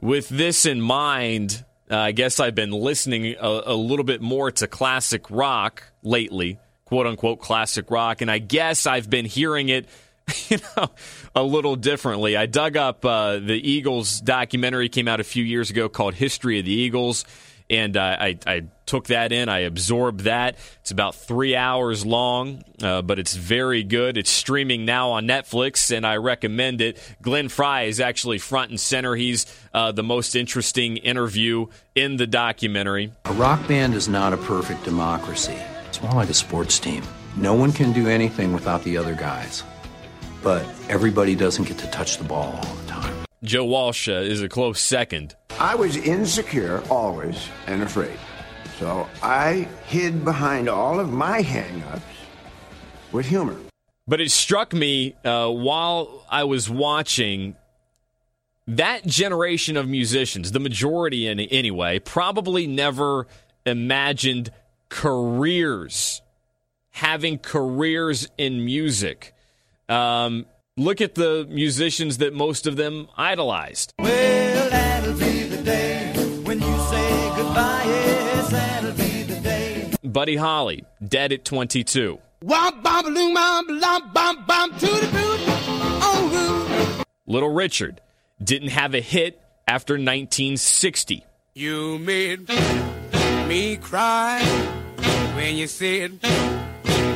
With this in mind, uh, I guess I've been listening a, a little bit more to classic rock lately, quote unquote classic rock, and I guess I've been hearing it you know, a little differently. I dug up uh, the Eagles documentary came out a few years ago called History of the Eagles, and uh, I, I, took that in. I absorbed that. It's about three hours long, uh, but it's very good. It's streaming now on Netflix, and I recommend it. Glenn Frey is actually front and center. He's uh, the most interesting interview in the documentary. A rock band is not a perfect democracy. It's more like a sports team. No one can do anything without the other guys but everybody doesn't get to touch the ball. Joe Walsh uh, is a close second. I was insecure always and afraid. So I hid behind all of my hangups with humor. But it struck me uh, while I was watching that generation of musicians, the majority in, anyway, probably never imagined careers, having careers in music. Um, look at the musicians that most of them idolized. Well, that'll be the day when you say goodbye. Yes, that'll be the day. Buddy Holly, dead at 22. Little Richard didn't have a hit after 1960. You made me cry when you said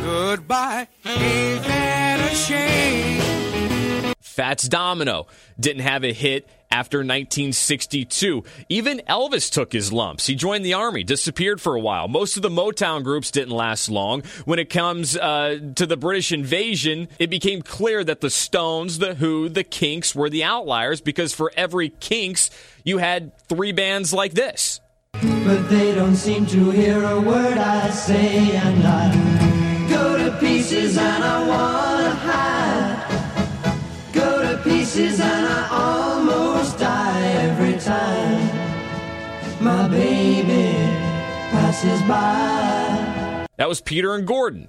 goodbye. Ain't that a shame? Fats Domino didn't have a hit after 1962. Even Elvis took his lumps. He joined the army, disappeared for a while. Most of the Motown groups didn't last long. When it comes uh, to the British invasion, it became clear that the Stones, the Who, the Kinks were the outliers because for every Kinks, you had three bands like this. But they don't seem to hear a word I say, and I go to pieces and I wanna hide. Go to pieces and I almost die every time my baby passes by. That was Peter and Gordon,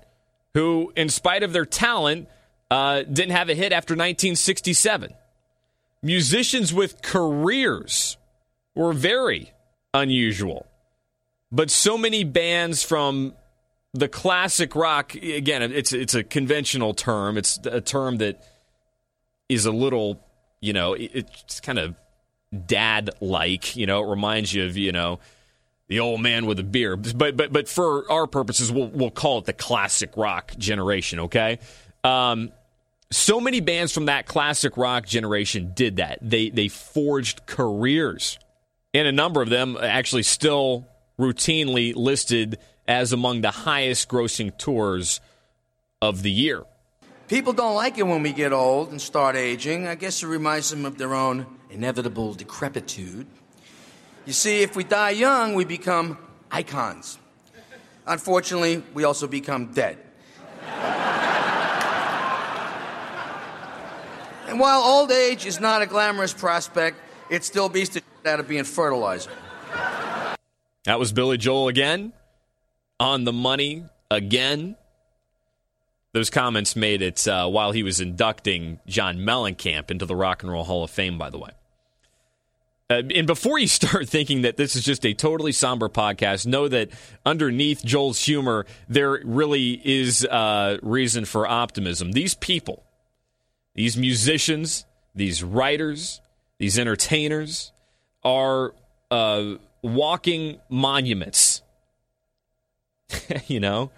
who, in spite of their talent, uh, didn't have a hit after 1967. Musicians with careers were very unusual. But so many bands from the classic rock again it's it's a conventional term. It's a term that is a little, you know, it's kind of dad like, you know, it reminds you of, you know, the old man with a beer. But but but for our purposes we'll we'll call it the classic rock generation, okay? Um so many bands from that classic rock generation did that. They they forged careers and a number of them actually still routinely listed as among the highest grossing tours of the year. People don't like it when we get old and start aging. I guess it reminds them of their own inevitable decrepitude. You see, if we die young, we become icons. Unfortunately, we also become dead. and while old age is not a glamorous prospect, it still beats the out of being fertilizer. That was Billy Joel again, on the money again. Those comments made it uh, while he was inducting John Mellencamp into the Rock and Roll Hall of Fame, by the way. Uh, and before you start thinking that this is just a totally somber podcast, know that underneath Joel's humor, there really is uh, reason for optimism. These people, these musicians, these writers, these entertainers, are uh, walking monuments. you know,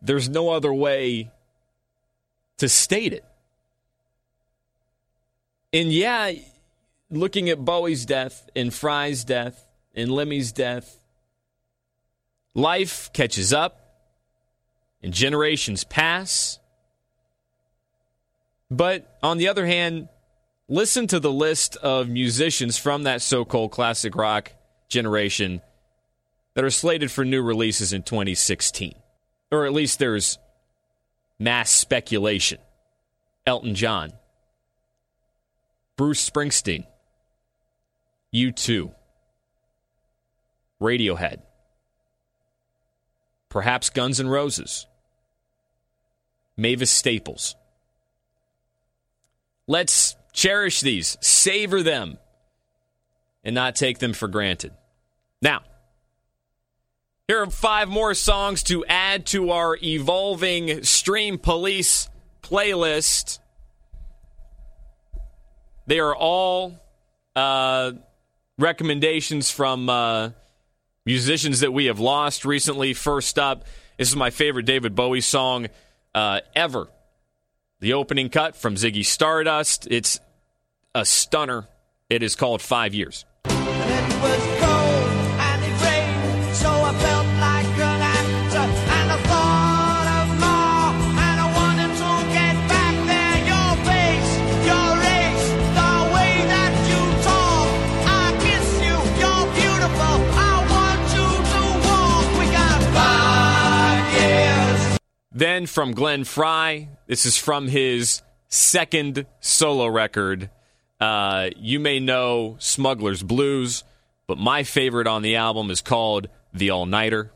there's no other way to state it. And yeah, looking at Bowie's death and Frey's death and Lemmy's death, life catches up and generations pass. But on the other hand, listen to the list of musicians from that so called classic rock generation that are slated for new releases in 2016. Or at least there's mass speculation. Elton John, Bruce Springsteen, U2, Radiohead, perhaps Guns N' Roses, Mavis Staples. Let's cherish these, savor them, and not take them for granted. Now, here are five more songs to add to our evolving Stream Police playlist. They are all uh, recommendations from uh, musicians that we have lost recently. First up, this is my favorite David Bowie song uh, ever. The opening cut from Ziggy Stardust. It's a stunner. It is called Five Years. Then from Glenn Frey, this is from his second solo record. Uh, you may know Smuggler's Blues, but my favorite on the album is called The All Nighter.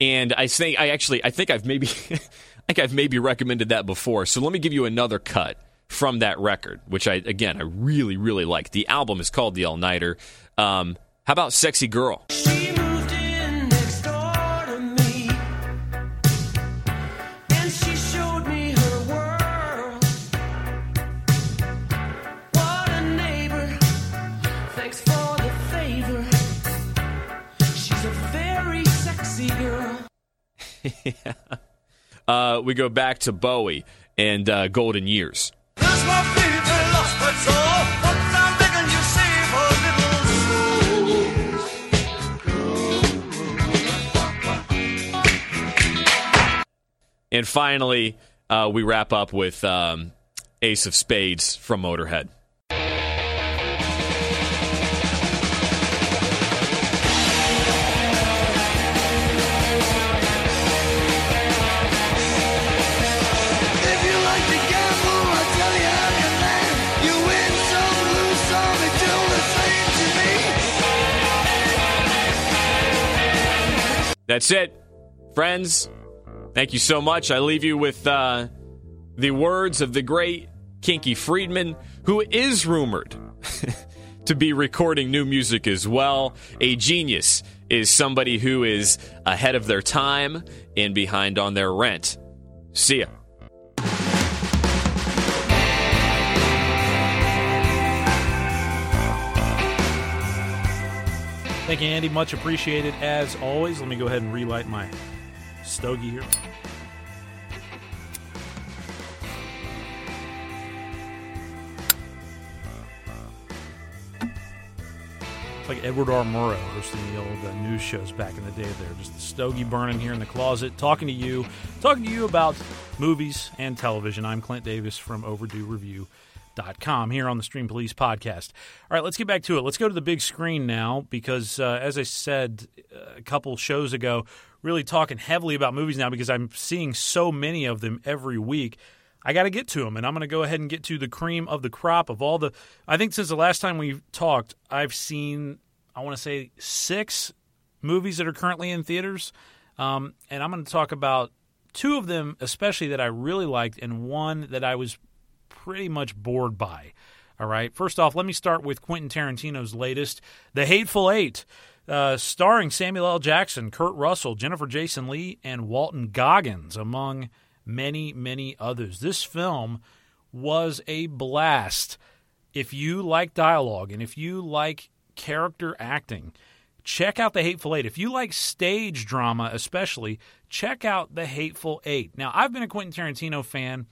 And I think I actually I think I've maybe I think I've maybe recommended that before. So let me give you another cut from that record, which I again I really really like. The album is called The All Nighter. Um, how about Sexy Girl? Uh, we go back to Bowie and uh, Golden Years. That's my baby, lost my soul. But I'm begging you, save her little And finally, uh, we wrap up with um, Ace of Spades from Motorhead. That's it, friends. Thank you so much. I leave you with uh, the words of the great Kinky Friedman, who is rumored to be recording new music as well. A genius is somebody who is ahead of their time and behind on their rent. See ya. Thank you, Andy. Much appreciated as always. Let me go ahead and relight my stogie here. It's like Edward R. Murrow hosting the old uh, news shows back in the day there. Just the stogie burning here in the closet, talking to you, talking to you about movies and television. I'm Clint Davis from Overdue Review com here on the Stream Police podcast. All right, let's get back to it. Let's go to the big screen now because, uh, as I said uh, a couple shows ago, really talking heavily about movies now because I'm seeing so many of them every week. I got to get to them, and I'm going to go ahead and get to the cream of the crop of all the. I think since the last time we talked, I've seen, I want to say, six movies that are currently in theaters. Um, and I'm going to talk about two of them, especially that I really liked, and one that I was pretty much bored by. All right. First off, let me start with Quentin Tarantino's latest, The Hateful Eight, uh, starring Samuel L. Jackson, Kurt Russell, Jennifer Jason Lee, and Walton Goggins, among many, many others. This film was a blast. If you like dialogue and if you like character acting, check out The Hateful Eight. If you like stage drama, especially, check out The Hateful Eight. Now, I've been a Quentin Tarantino fan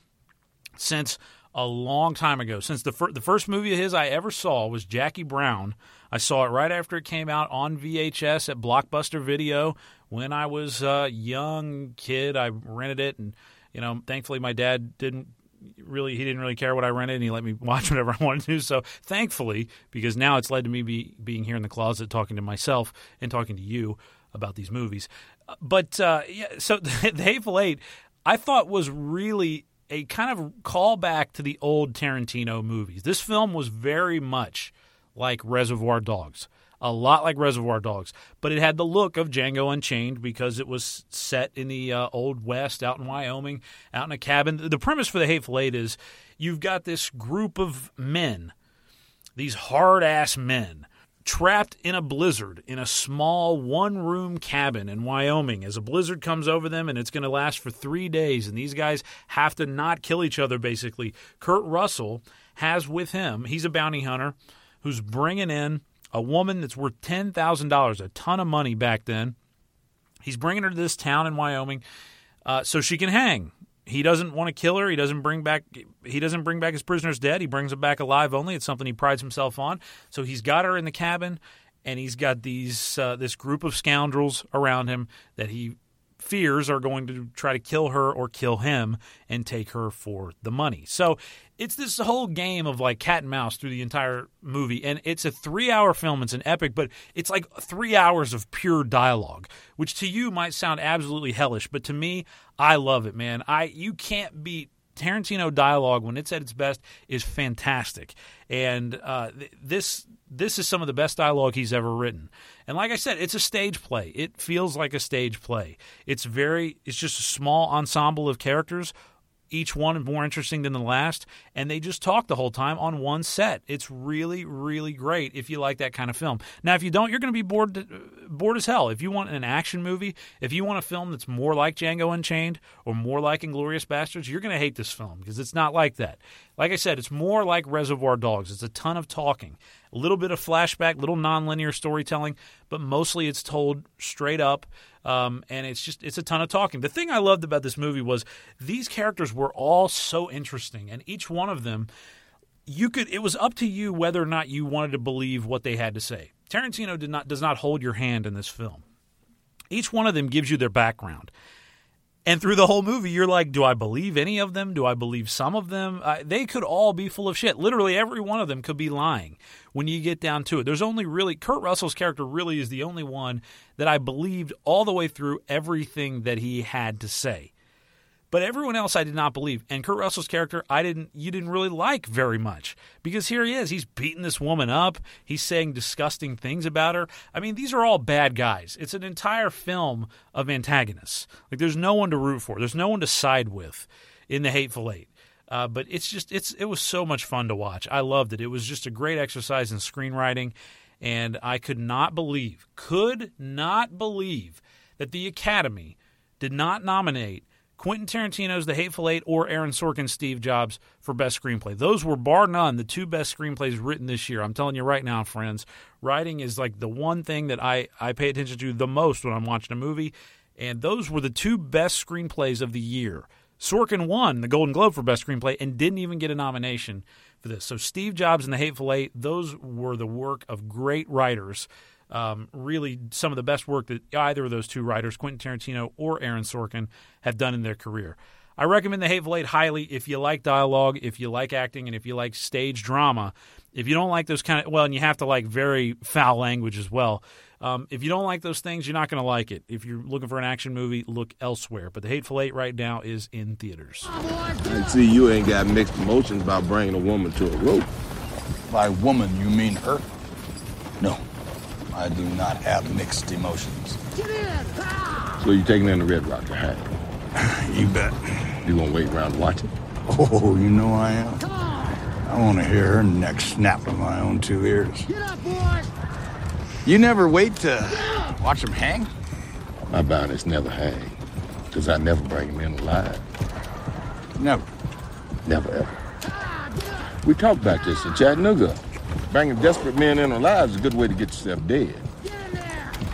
since a long time ago. Since the fir- the first movie of his I ever saw was Jackie Brown. I saw it right after it came out on VHS at Blockbuster Video when I was a young kid. I rented it, and you know, thankfully my dad didn't really he didn't really care what I rented and he let me watch whatever I wanted to. So thankfully, because now it's led to me be, being here in the closet talking to myself and talking to you about these movies. But uh, yeah, so the Hateful Eight, I thought was really a kind of callback to the old Tarantino movies. This film was very much like Reservoir Dogs a lot like Reservoir Dogs, but it had the look of Django Unchained because it was set in the uh, old West, out in Wyoming, out in a cabin. The premise for the Hateful Eight is you've got this group of men, these hard ass men, trapped in a blizzard in a small one room cabin in Wyoming as a blizzard comes over them and it's going to last for three days. And these guys have to not kill each other, basically. Kurt Russell has with him, he's a bounty hunter who's bringing in a woman that's worth $10,000, a ton of money back then. He's bringing her to this town in Wyoming uh, so she can hang. He doesn't want to kill her. He doesn't bring back he doesn't bring back his prisoners dead. He brings them back alive only. It's something he prides himself on. So he's got her in the cabin and he's got these uh, this group of scoundrels around him that he fears are going to try to kill her or kill him and take her for the money. So it's this whole game of like cat and mouse through the entire movie. And it's a three hour film. It's an epic, but it's like three hours of pure dialogue, which to you might sound absolutely hellish. But to me, I love it, man. I You can't beat Tarantino dialogue when it's at its best is fantastic, and uh, th- this this is some of the best dialogue he's ever written. And like I said, it's a stage play. It feels like a stage play. It's very it's just a small ensemble of characters each one more interesting than the last, and they just talk the whole time on one set. It's really, really great if you like that kind of film. Now, if you don't, you're going to be bored, uh, bored as hell. If you want an action movie, if you want a film that's more like Django Unchained or more like Inglourious Basterds, you're going to hate this film because it's not like that. Like I said, it's more like Reservoir Dogs. It's a ton of talking, a little bit of flashback, little nonlinear storytelling, but mostly it's told straight up. Um, and it's just it's a ton of talking. The thing I loved about this movie was these characters were all so interesting, and each one of them, you could it was up to you whether or not you wanted to believe what they had to say. Tarantino did not does not hold your hand in this film. Each one of them gives you their background. And through the whole movie, you're like, do I believe any of them? Do I believe some of them? Uh, they could all be full of shit. Literally, every one of them could be lying when you get down to it. There's only really, Kurt Russell's character really is the only one that I believed all the way through everything that he had to say. But everyone else I did not believe. And Kurt Russell's character I didn't you didn't really like very much. Because here he is, he's beating this woman up, he's saying disgusting things about her. I mean, these are all bad guys. It's an entire film of antagonists. Like there's no one to root for. There's no one to side with in the Hateful Eight. Uh, but it's just it's it was so much fun to watch. I loved it. It was just a great exercise in screenwriting, and I could not believe, could not believe that the Academy did not nominate Quentin Tarantino's The Hateful Eight or Aaron Sorkin's Steve Jobs for Best Screenplay. Those were, bar none, the two best screenplays written this year. I'm telling you right now, friends, writing is like the one thing that I, I pay attention to the most when I'm watching a movie. And those were the two best screenplays of the year. Sorkin won the Golden Globe for Best Screenplay and didn't even get a nomination for this. So, Steve Jobs and The Hateful Eight, those were the work of great writers um, really some of the best work that either of those two writers, Quentin Tarantino or Aaron Sorkin, have done in their career. I recommend The Hateful Eight highly if you like dialogue, if you like acting, and if you like stage drama. If you don't like those kind of, well, and you have to like very foul language as well. Um, if you don't like those things, you're not going to like it. If you're looking for an action movie, look elsewhere. But The Hateful Eight right now is in theaters. I see you ain't got mixed emotions about bringing a woman to a rope. By woman, you mean her? No. I do not have mixed emotions. So you're taking her in the Red Rock to hang? you bet. You gonna wait around to watch it? Oh, you know I am. I want to hear her neck snap with my own two ears. Get up, boy! You never wait to watch them hang? My bounties never hang, because I never bring them in alive. Never. Never ever. Ah, we talked about this in Chattanooga. Bringing desperate men in alive is a good way to get yourself dead.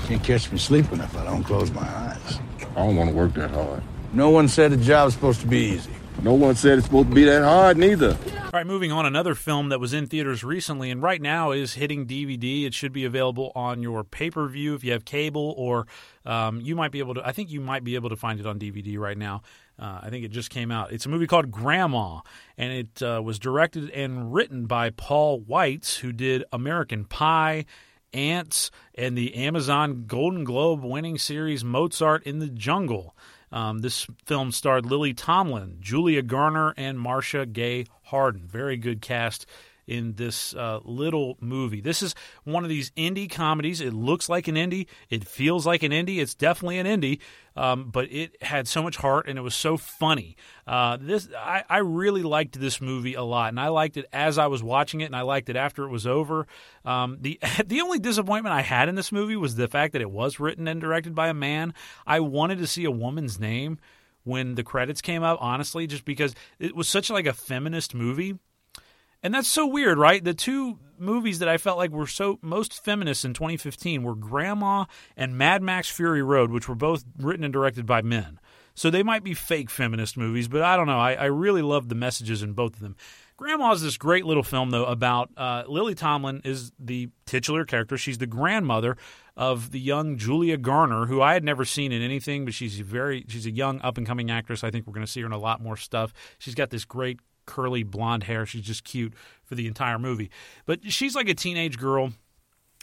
Can't catch me sleeping if I don't close my eyes. I don't want to work that hard. No one said the job's supposed to be easy. No one said it's supposed to be that hard, neither. All right, moving on. Another film that was in theaters recently and right now is hitting DVD. It should be available on your pay per view if you have cable, or um, you might be able to. I think you might be able to find it on DVD right now. Uh, I think it just came out. It's a movie called Grandma, and it uh, was directed and written by Paul Weitz, who did American Pie, Antz, and the Amazon Golden Globe winning series Mozart in the Jungle. Um, this film starred Lily Tomlin, Julia Garner, and Marcia Gay Harden. Very good cast in this uh, little movie. This is one of these indie comedies. It looks like an indie. It feels like an indie. It's definitely an indie, um, but it had so much heart and it was so funny. Uh, this I, I, really liked this movie a lot, and I liked it as I was watching it, and I liked it after it was over. Um, the the only disappointment I had in this movie was the fact that it was written and directed by a man. I wanted to see a woman's name when the credits came up, honestly, just because it was such like a feminist movie and that's so weird, right? The two movies that I felt like were so most feminist in 2015 were Grandma and Mad Max Fury Road, which were both written and directed by men. So they might be fake feminist movies, but I don't know. I, I really love the messages in both of them. Grandma is this great little film, though, about uh, Lily Tomlin is the titular character. She's the grandmother of the young Julia Garner, who I had never seen in anything, but she's very she's a young up and coming actress. I think we're going to see her in a lot more stuff. She's got this great curly blonde hair. She's just cute for the entire movie. But she's like a teenage girl.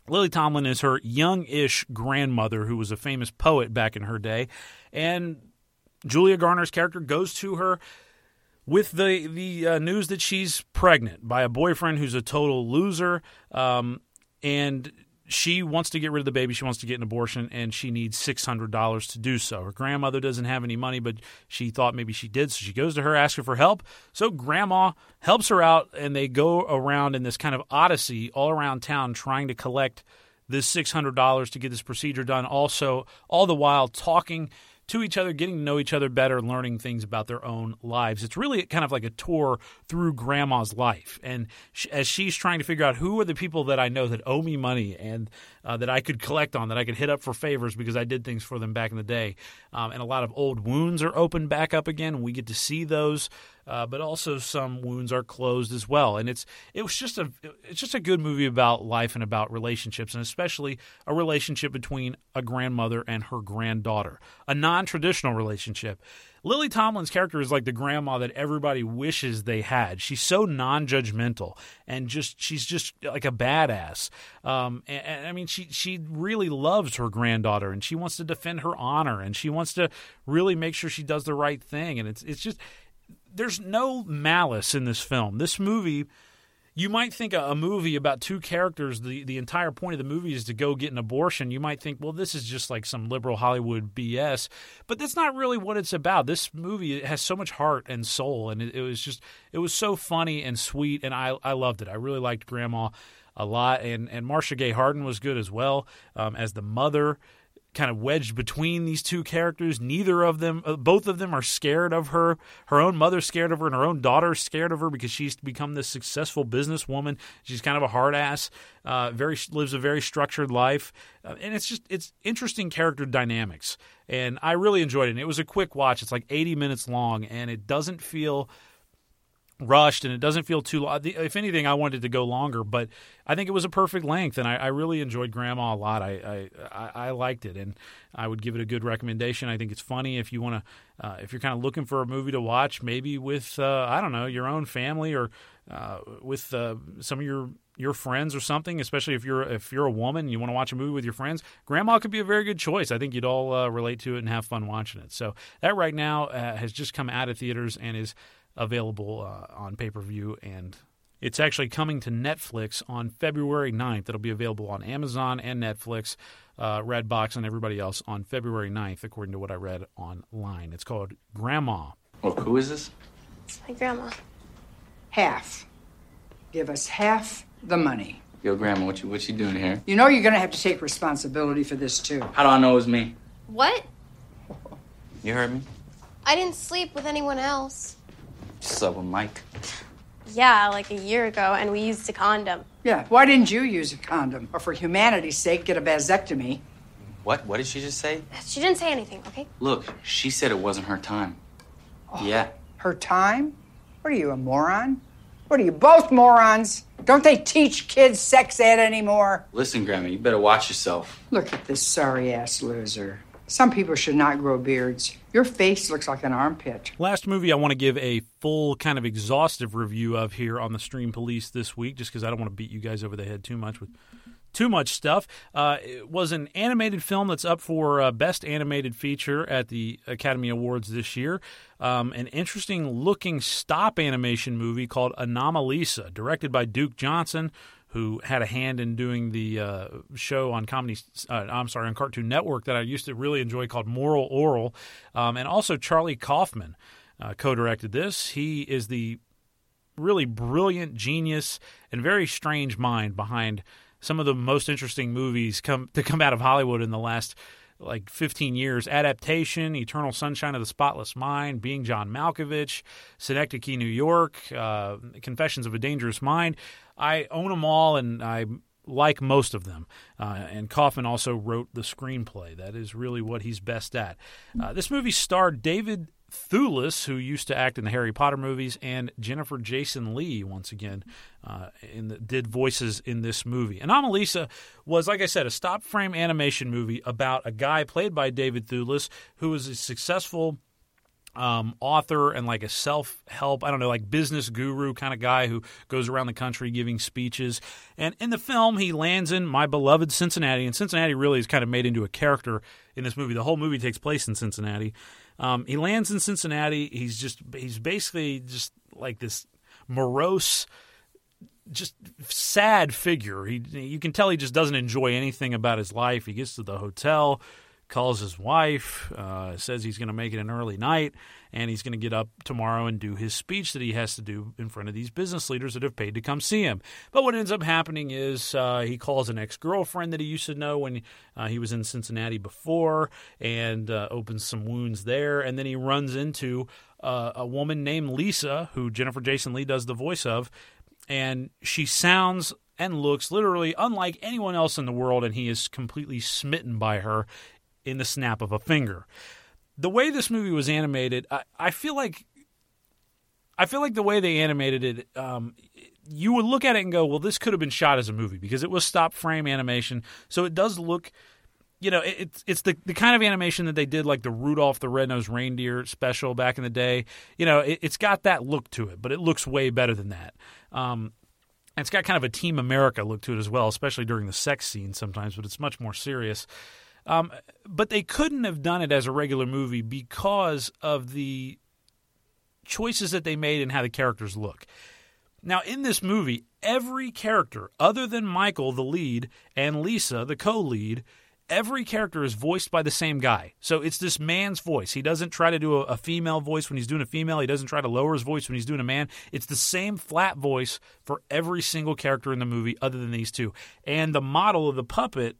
Lily Tomlin is her young-ish grandmother, who was a famous poet back in her day, and Julia Garner's character goes to her with the the uh, news that she's pregnant by a boyfriend who's a total loser, um, and she wants to get rid of the baby. She wants to get an abortion, and she needs six hundred dollars to do so. Her grandmother doesn't have any money, but she thought maybe she did, so she goes to her, asking for help. So grandma helps her out, and they go around in this kind of odyssey all around town, trying to collect this six hundred dollars to get this procedure done. Also, all the while talking to each other, getting to know each other better, learning things about their own lives. It's really kind of like a tour through grandma's life. And as she's trying to figure out who are the people that I know that owe me money and uh, that I could collect on, that I could hit up for favors because I did things for them back in the day. Um, and a lot of old wounds are opened back up again. We get to see those uh, but also some wounds are closed as well. And it's it was just a it's just a good movie about life and about relationships, and especially a relationship between a grandmother and her granddaughter, a non traditional relationship. Lily Tomlin's character is like the grandma that everybody wishes they had. She's so non-judgmental and just she's just like a badass. Um, and, and, I mean, she she really loves her granddaughter and she wants to defend her honor and she wants to really make sure she does the right thing. And it's it's just there's no malice in this film. This movie, you might think a, movie about two characters, the, the entire point of the movie is to go get an abortion. You might think, well, this is just like some liberal Hollywood BS. But that's not really what it's about. This movie has so much heart and soul, and it, it was just, it was so funny and sweet, and I, I loved it. I really liked Grandma a lot, and, and Marcia Gay Harden was good as well um, as the mother kind of wedged between these two characters. Neither of them, uh, both of them are scared of her. Her own mother's scared of her, and her own daughter's scared of her because she's become this successful businesswoman. She's kind of a hard ass. Uh, very lives a very structured life, uh, and it's just it's interesting character dynamics. And I really enjoyed it. And it was a quick watch. It's like 80 minutes long, and it doesn't feel rushed and it doesn't feel too long. If anything, I wanted to go longer, but I think it was a perfect length, and I, I really enjoyed Grandma a lot. I, I, I liked it, and I would give it a good recommendation. I think it's funny if you want to, uh, if you're kind of looking for a movie to watch, maybe with uh, I don't know your own family or uh, with uh, some of your your friends or something. Especially if you're if you're a woman and you want to watch a movie with your friends, Grandma could be a very good choice. I think you'd all uh, relate to it and have fun watching it. So that right now uh, has just come out of theaters and is available uh, on pay per view. And it's actually coming to Netflix on February 9th. It'll be available on Amazon and Netflix, uh, Redbox, and everybody else on February 9th, according to what I read online. It's called Grandma. Well, who is this? It's my grandma. Half. Give us half the money. Yo, Grandma, what you what you doing here? You know you're gonna have to take responsibility for this too. How do I know it was me? What? You heard me? I didn't sleep with anyone else. Slept with Mike. Yeah, like a year ago, and we used a condom. Yeah, why didn't you use a condom? Or for humanity's sake, get a vasectomy? What? What did she just say? She didn't say anything, okay? Look, she said it wasn't her time. Oh, yeah. Her time? What are you, a moron? What are you, both morons? Don't they teach kids sex ed anymore? Listen, Grandma, you better watch yourself. Look at this sorry ass loser. Some people should not grow beards. Your face looks like an armpit. Last movie I want to give a full kind of exhaustive review of here on the Stream Police this week, just because I don't want to beat you guys over the head too much with too much stuff. Uh, it was an animated film that's up for uh, Best Animated Feature at the Academy Awards this year. Um, an interesting looking stop animation movie called Anomalisa, directed by Duke Johnson. Who had a hand in doing the uh, show on comedy? Uh, I'm sorry, on Cartoon Network that I used to really enjoy called Moral Orel, um, and also Charlie Kaufman uh, co-directed this. He is the really brilliant genius and very strange mind behind some of the most interesting movies come to come out of Hollywood in the last like 15 years. Adaptation, Eternal Sunshine of the Spotless Mind, Being John Malkovich, Synecdoche, New York, uh, Confessions of a Dangerous Mind. I own them all, and I like most of them. Uh, and Kaufman also wrote the screenplay. That is really what he's best at. Uh, this movie starred David Thewlis, who used to act in the Harry Potter movies, and Jennifer Jason Leigh once again uh, the, did voices in this movie. Anomalisa was, like I said, a stop frame animation movie about a guy played by David Thewlis who was a successful um, author and like a self help, I don't know, like business guru kind of guy who goes around the country giving speeches. And in the film, he lands in my beloved Cincinnati, and Cincinnati really is kind of made into a character in this movie. The whole movie takes place in Cincinnati. Um, he lands in Cincinnati. He's just he's basically just like this morose, just sad figure. He you can tell he just doesn't enjoy anything about his life. He gets to the hotel, calls his wife, uh, says he's going to make it an early night, and he's going to get up tomorrow and do his speech that he has to do in front of these business leaders that have paid to come see him. But what ends up happening is uh, he calls an ex girlfriend that he used to know when uh, he was in Cincinnati before and uh, opens some wounds there, and then he runs into uh, a woman named Lisa, who Jennifer Jason Leigh does the voice of, and she sounds and looks literally unlike anyone else in the world, and he is completely smitten by her in the snap of a finger. The way this movie was animated, I, I feel like I feel like the way they animated it, um, you would look at it and go, "Well, this could have been shot as a movie because it was stop frame animation, so it does look." You know, it's it's the, the kind of animation that they did like the Rudolph the Red-Nosed Reindeer special back in the day. You know, it, has got that look to it, but it looks way better than that. Um, and it's got kind of a Team America look to it as well, especially during the sex scene sometimes, but it's much more serious. Um, but they couldn't have done it as a regular movie because of the choices that they made and how the characters look. Now, in this movie, every character, other than Michael, the lead, and Lisa, the co lead, every character is voiced by the same guy. So it's this man's voice. He doesn't try to do a, a, female voice when he's doing a female. He doesn't try to lower his voice when he's doing a man. It's the same flat voice for every single character in the movie other than these two. And the model of the puppet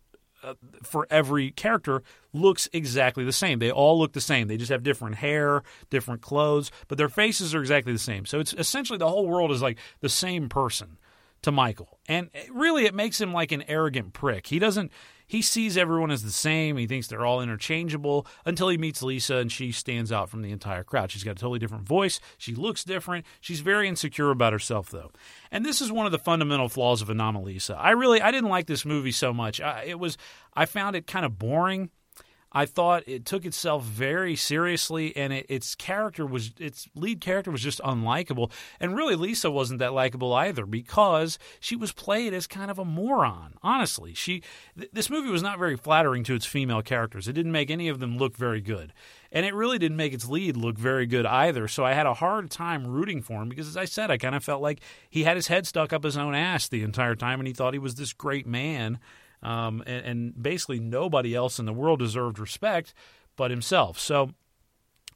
for every character looks exactly the same. They all look the same. They just have different hair, different clothes, but their faces are exactly the same. So it's essentially the whole world is like the same person to Michael. And eh, really it makes him like an arrogant prick. He doesn't he sees everyone as the same. He thinks they're all interchangeable until he meets Lisa and she stands out from the entire crowd. She's got a totally different voice. She looks different. She's very insecure about herself, though. And this is one of the fundamental flaws of Anomalisa. I really I didn't like this movie so much. I, it was I found it kind of boring. I thought it took itself very seriously, and it, its character was its lead character was just unlikable. And really, Lisa wasn't that likable either because she was played as kind of a moron. Honestly, she th- this movie was not very flattering to its female characters. It didn't make any of them look very good, and it really didn't make its lead look very good either. So I had a hard time rooting for him because, as I said, I kind of felt like he had his head stuck up his own ass the entire time, and he thought he was this great man um, and, and basically nobody else in the world deserved respect but himself. So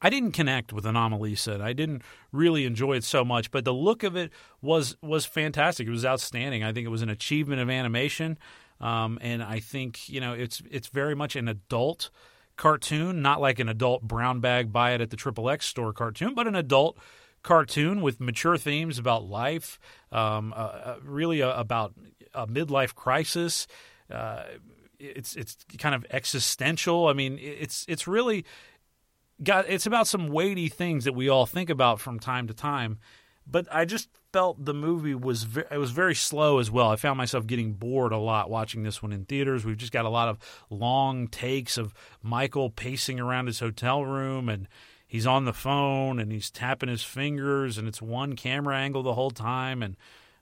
I didn't connect with Anomalisa. and I didn't really enjoy it so much, but the look of it was was fantastic. It was outstanding. I think it was an achievement of animation, um, and I think you know it's it's very much an adult cartoon, not like an adult brown bag buy it at the Triple X store cartoon, but an adult cartoon with mature themes about life, um, uh, uh really about a midlife crisis uh, it's it's kind of existential. I mean, it's it's really got it's about some weighty things that we all think about from time to time. But I just felt the movie was ve- it was very slow as well. I found myself getting bored a lot watching this one in theaters. We've just got a lot of long takes of Michael pacing around his hotel room and he's on the phone and he's tapping his fingers and it's one camera angle the whole time and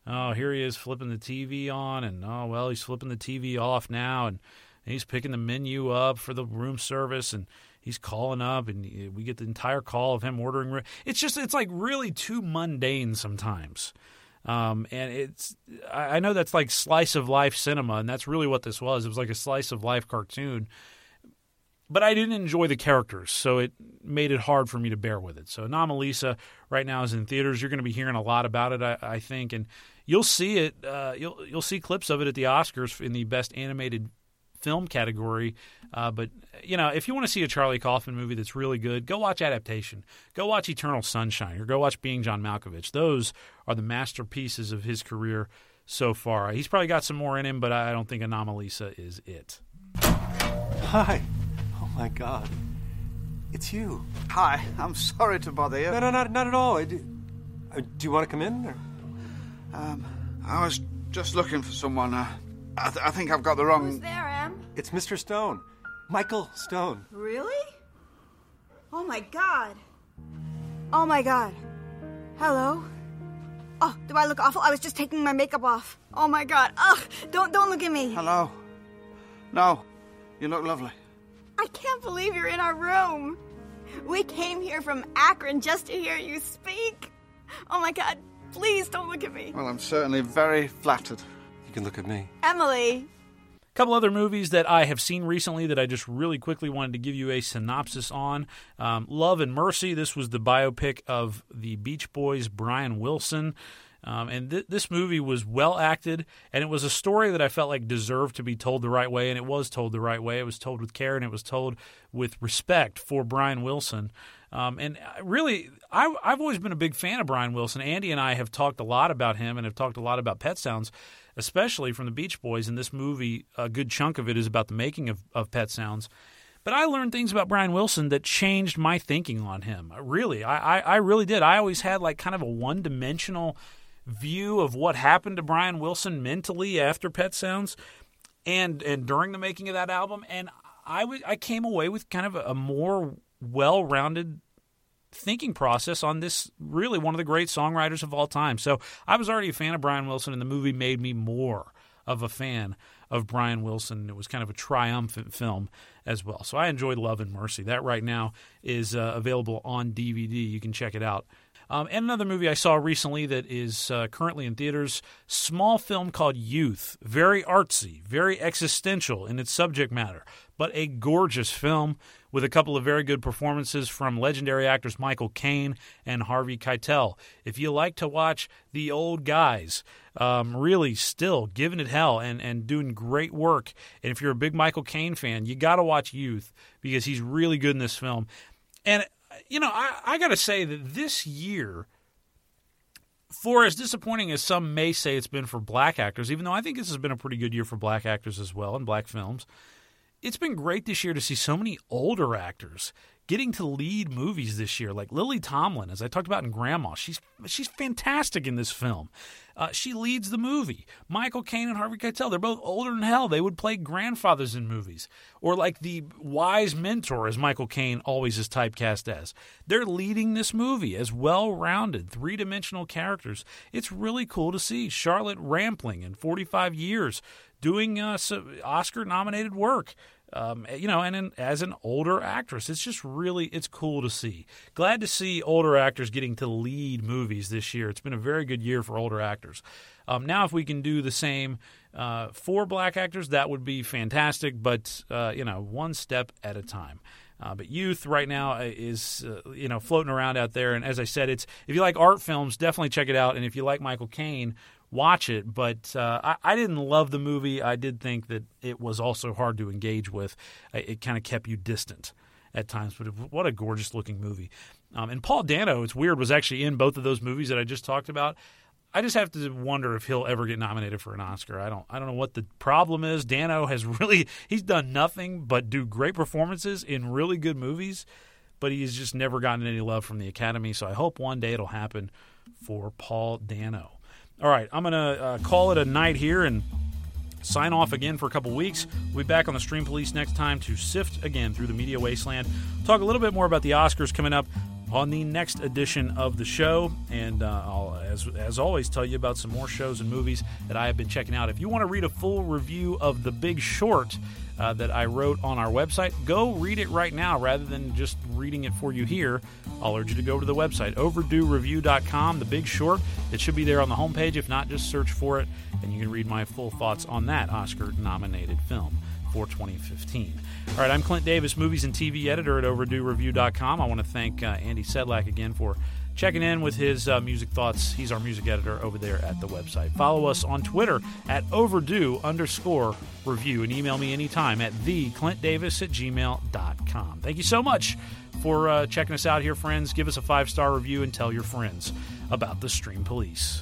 oh here he is flipping the TV on and oh well he's flipping the TV off now and he's picking the menu up for the room service and he's calling up and we get the entire call of him ordering it's just it's like really too mundane sometimes um, and it's I know that's like slice of life cinema and that's really what this was it was like a slice of life cartoon but I didn't enjoy the characters, so it made it hard for me to bear with it. So Anomalisa right now is in theaters. You're going to be hearing a lot about it, I, I think, and you'll see it. Uh, you'll you'll see clips of it at the Oscars in the Best Animated Film category. Uh, but you know, if you want to see a Charlie Kaufman movie that's really good, go watch Adaptation. Go watch Eternal Sunshine, or go watch Being John Malkovich. Those are the masterpieces of his career so far. He's probably got some more in him, but I don't think Anomalisa is it. Hi. Oh my God. It's you. Hi. I'm sorry to bother you. No, no, not, not at all. I do, uh, do you want to come in? Or? Um, I was just looking for someone. Uh, I, th- I think I've got the wrong. Who's there, Em? It's Mr. Stone. Michael Stone. Really? Oh my god. Oh my god. Hello? Oh, do I look awful? I was just taking my makeup off. Oh my god. Ugh, don't don't look at me. Hello. No, you look lovely. I can't believe you're in our room. We came here from Akron just to hear you speak. Oh my god, please don't look at me. Well, I'm certainly very flattered. You can look at me. Emily. A couple other movies that I have seen recently that I just really quickly wanted to give you a synopsis on. Um, Love and Mercy. This was the biopic of the Beach Boys' Brian Wilson. Um, and th- this movie was well acted, and it was a story that I felt like deserved to be told the right way, and it was told the right way. It was told with care, and it was told with respect for Brian Wilson. Um, and really, I, I've always been a big fan of Brian Wilson. Andy and I have talked a lot about him and have talked a lot about Pet Sounds, especially from the Beach Boys. And this movie, a good chunk of it is about the making of, of Pet Sounds. But I learned things about Brian Wilson that changed my thinking on him. Really, I, I, I really did. I always had like kind of a one dimensional view of what happened to Brian Wilson mentally after Pet Sounds and and during the making of that album. And I, w- I came away with kind of a, a more well rounded thinking process on this really one of the great songwriters of all time. So I was already a fan of Brian Wilson, and the movie made me more of a fan of Brian Wilson. It was kind of a triumphant film as well. So I enjoyed Love and Mercy. That right now is uh, available on DVD. You can check it out. Um, and another movie I saw recently that is uh, currently in theaters, small film called Youth. Very artsy, very existential in its subject matter, but a gorgeous film with a couple of very good performances from legendary actors Michael Caine and Harvey Keitel. If you like to watch the old guys, um, really still giving it hell and, and doing great work, and if you're a big Michael Caine fan, you got to watch Youth because he's really good in this film. And you know, I, I got to say that this year, for as disappointing as some may say it's been for black actors, even though I think this has been a pretty good year for black actors as well and black films, it's been great this year to see so many older actors getting to lead movies this year, like Lily Tomlin, as I talked about in Grandma. She's she's fantastic in this film. Uh, she leads the movie. Michael Caine and Harvey Keitel, they're both older than hell. They would play grandfathers in movies, or like the wise mentor, as Michael Caine always is typecast as. They're leading this movie as well-rounded, three-dimensional characters. It's really cool to see Charlotte Rampling in 45 years doing uh, Oscar-nominated work um, you know, and in, as an older actress, it's just really it's cool to see. Glad to see older actors getting to lead movies this year. It's been a very good year for older actors. Um, now, if we can do the same uh, for black actors, that would be fantastic. But uh, you know, one step at a time. Uh, but youth right now uh, is uh, you know floating around out there, and as I said, it's if you like art films, definitely check it out. And if you like Michael Caine, watch it. But uh, I, I, didn't love the movie. I did think that it was also hard to engage with. It kind of kept you distant at times. But what a gorgeous looking movie! Um, and Paul Dano, it's weird, was actually in both of those movies that I just talked about. I just have to wonder if he'll ever get nominated for an Oscar. I don't I don't know what the problem is. Dano has really he's done nothing but do great performances in really good movies, but he's just never gotten any love from the Academy. So I hope one day it'll happen for Paul Dano. All right, I'm going to uh, call it a night here and sign off again for a couple weeks. We'll be back on the Stream Police next time to sift again through the media wasteland. Talk a little bit more about the Oscars coming up on the next edition of the show. And uh, I'll, as, as always, tell you about some more shows and movies that I have been checking out. If you want to read a full review of The Big Short, uh, that I wrote on our website. Go read it right now rather than just reading it for you here. I'll urge you to go to the website, overduereview.com, the big short. It should be there on the homepage. If not, just search for it and you can read my full thoughts on that Oscar nominated film for 2015. All right, I'm Clint Davis, movies and TV editor at overduereview.com. I want to thank uh, Andy Sedlak again for checking in with his uh, music thoughts. He's our music editor over there at the website. Follow us on Twitter at overdue underscore review and email me anytime at theclintdavis at gmail.com. Thank you so much for uh, checking us out here, friends. Give us a five star review and tell your friends about the Stream Police.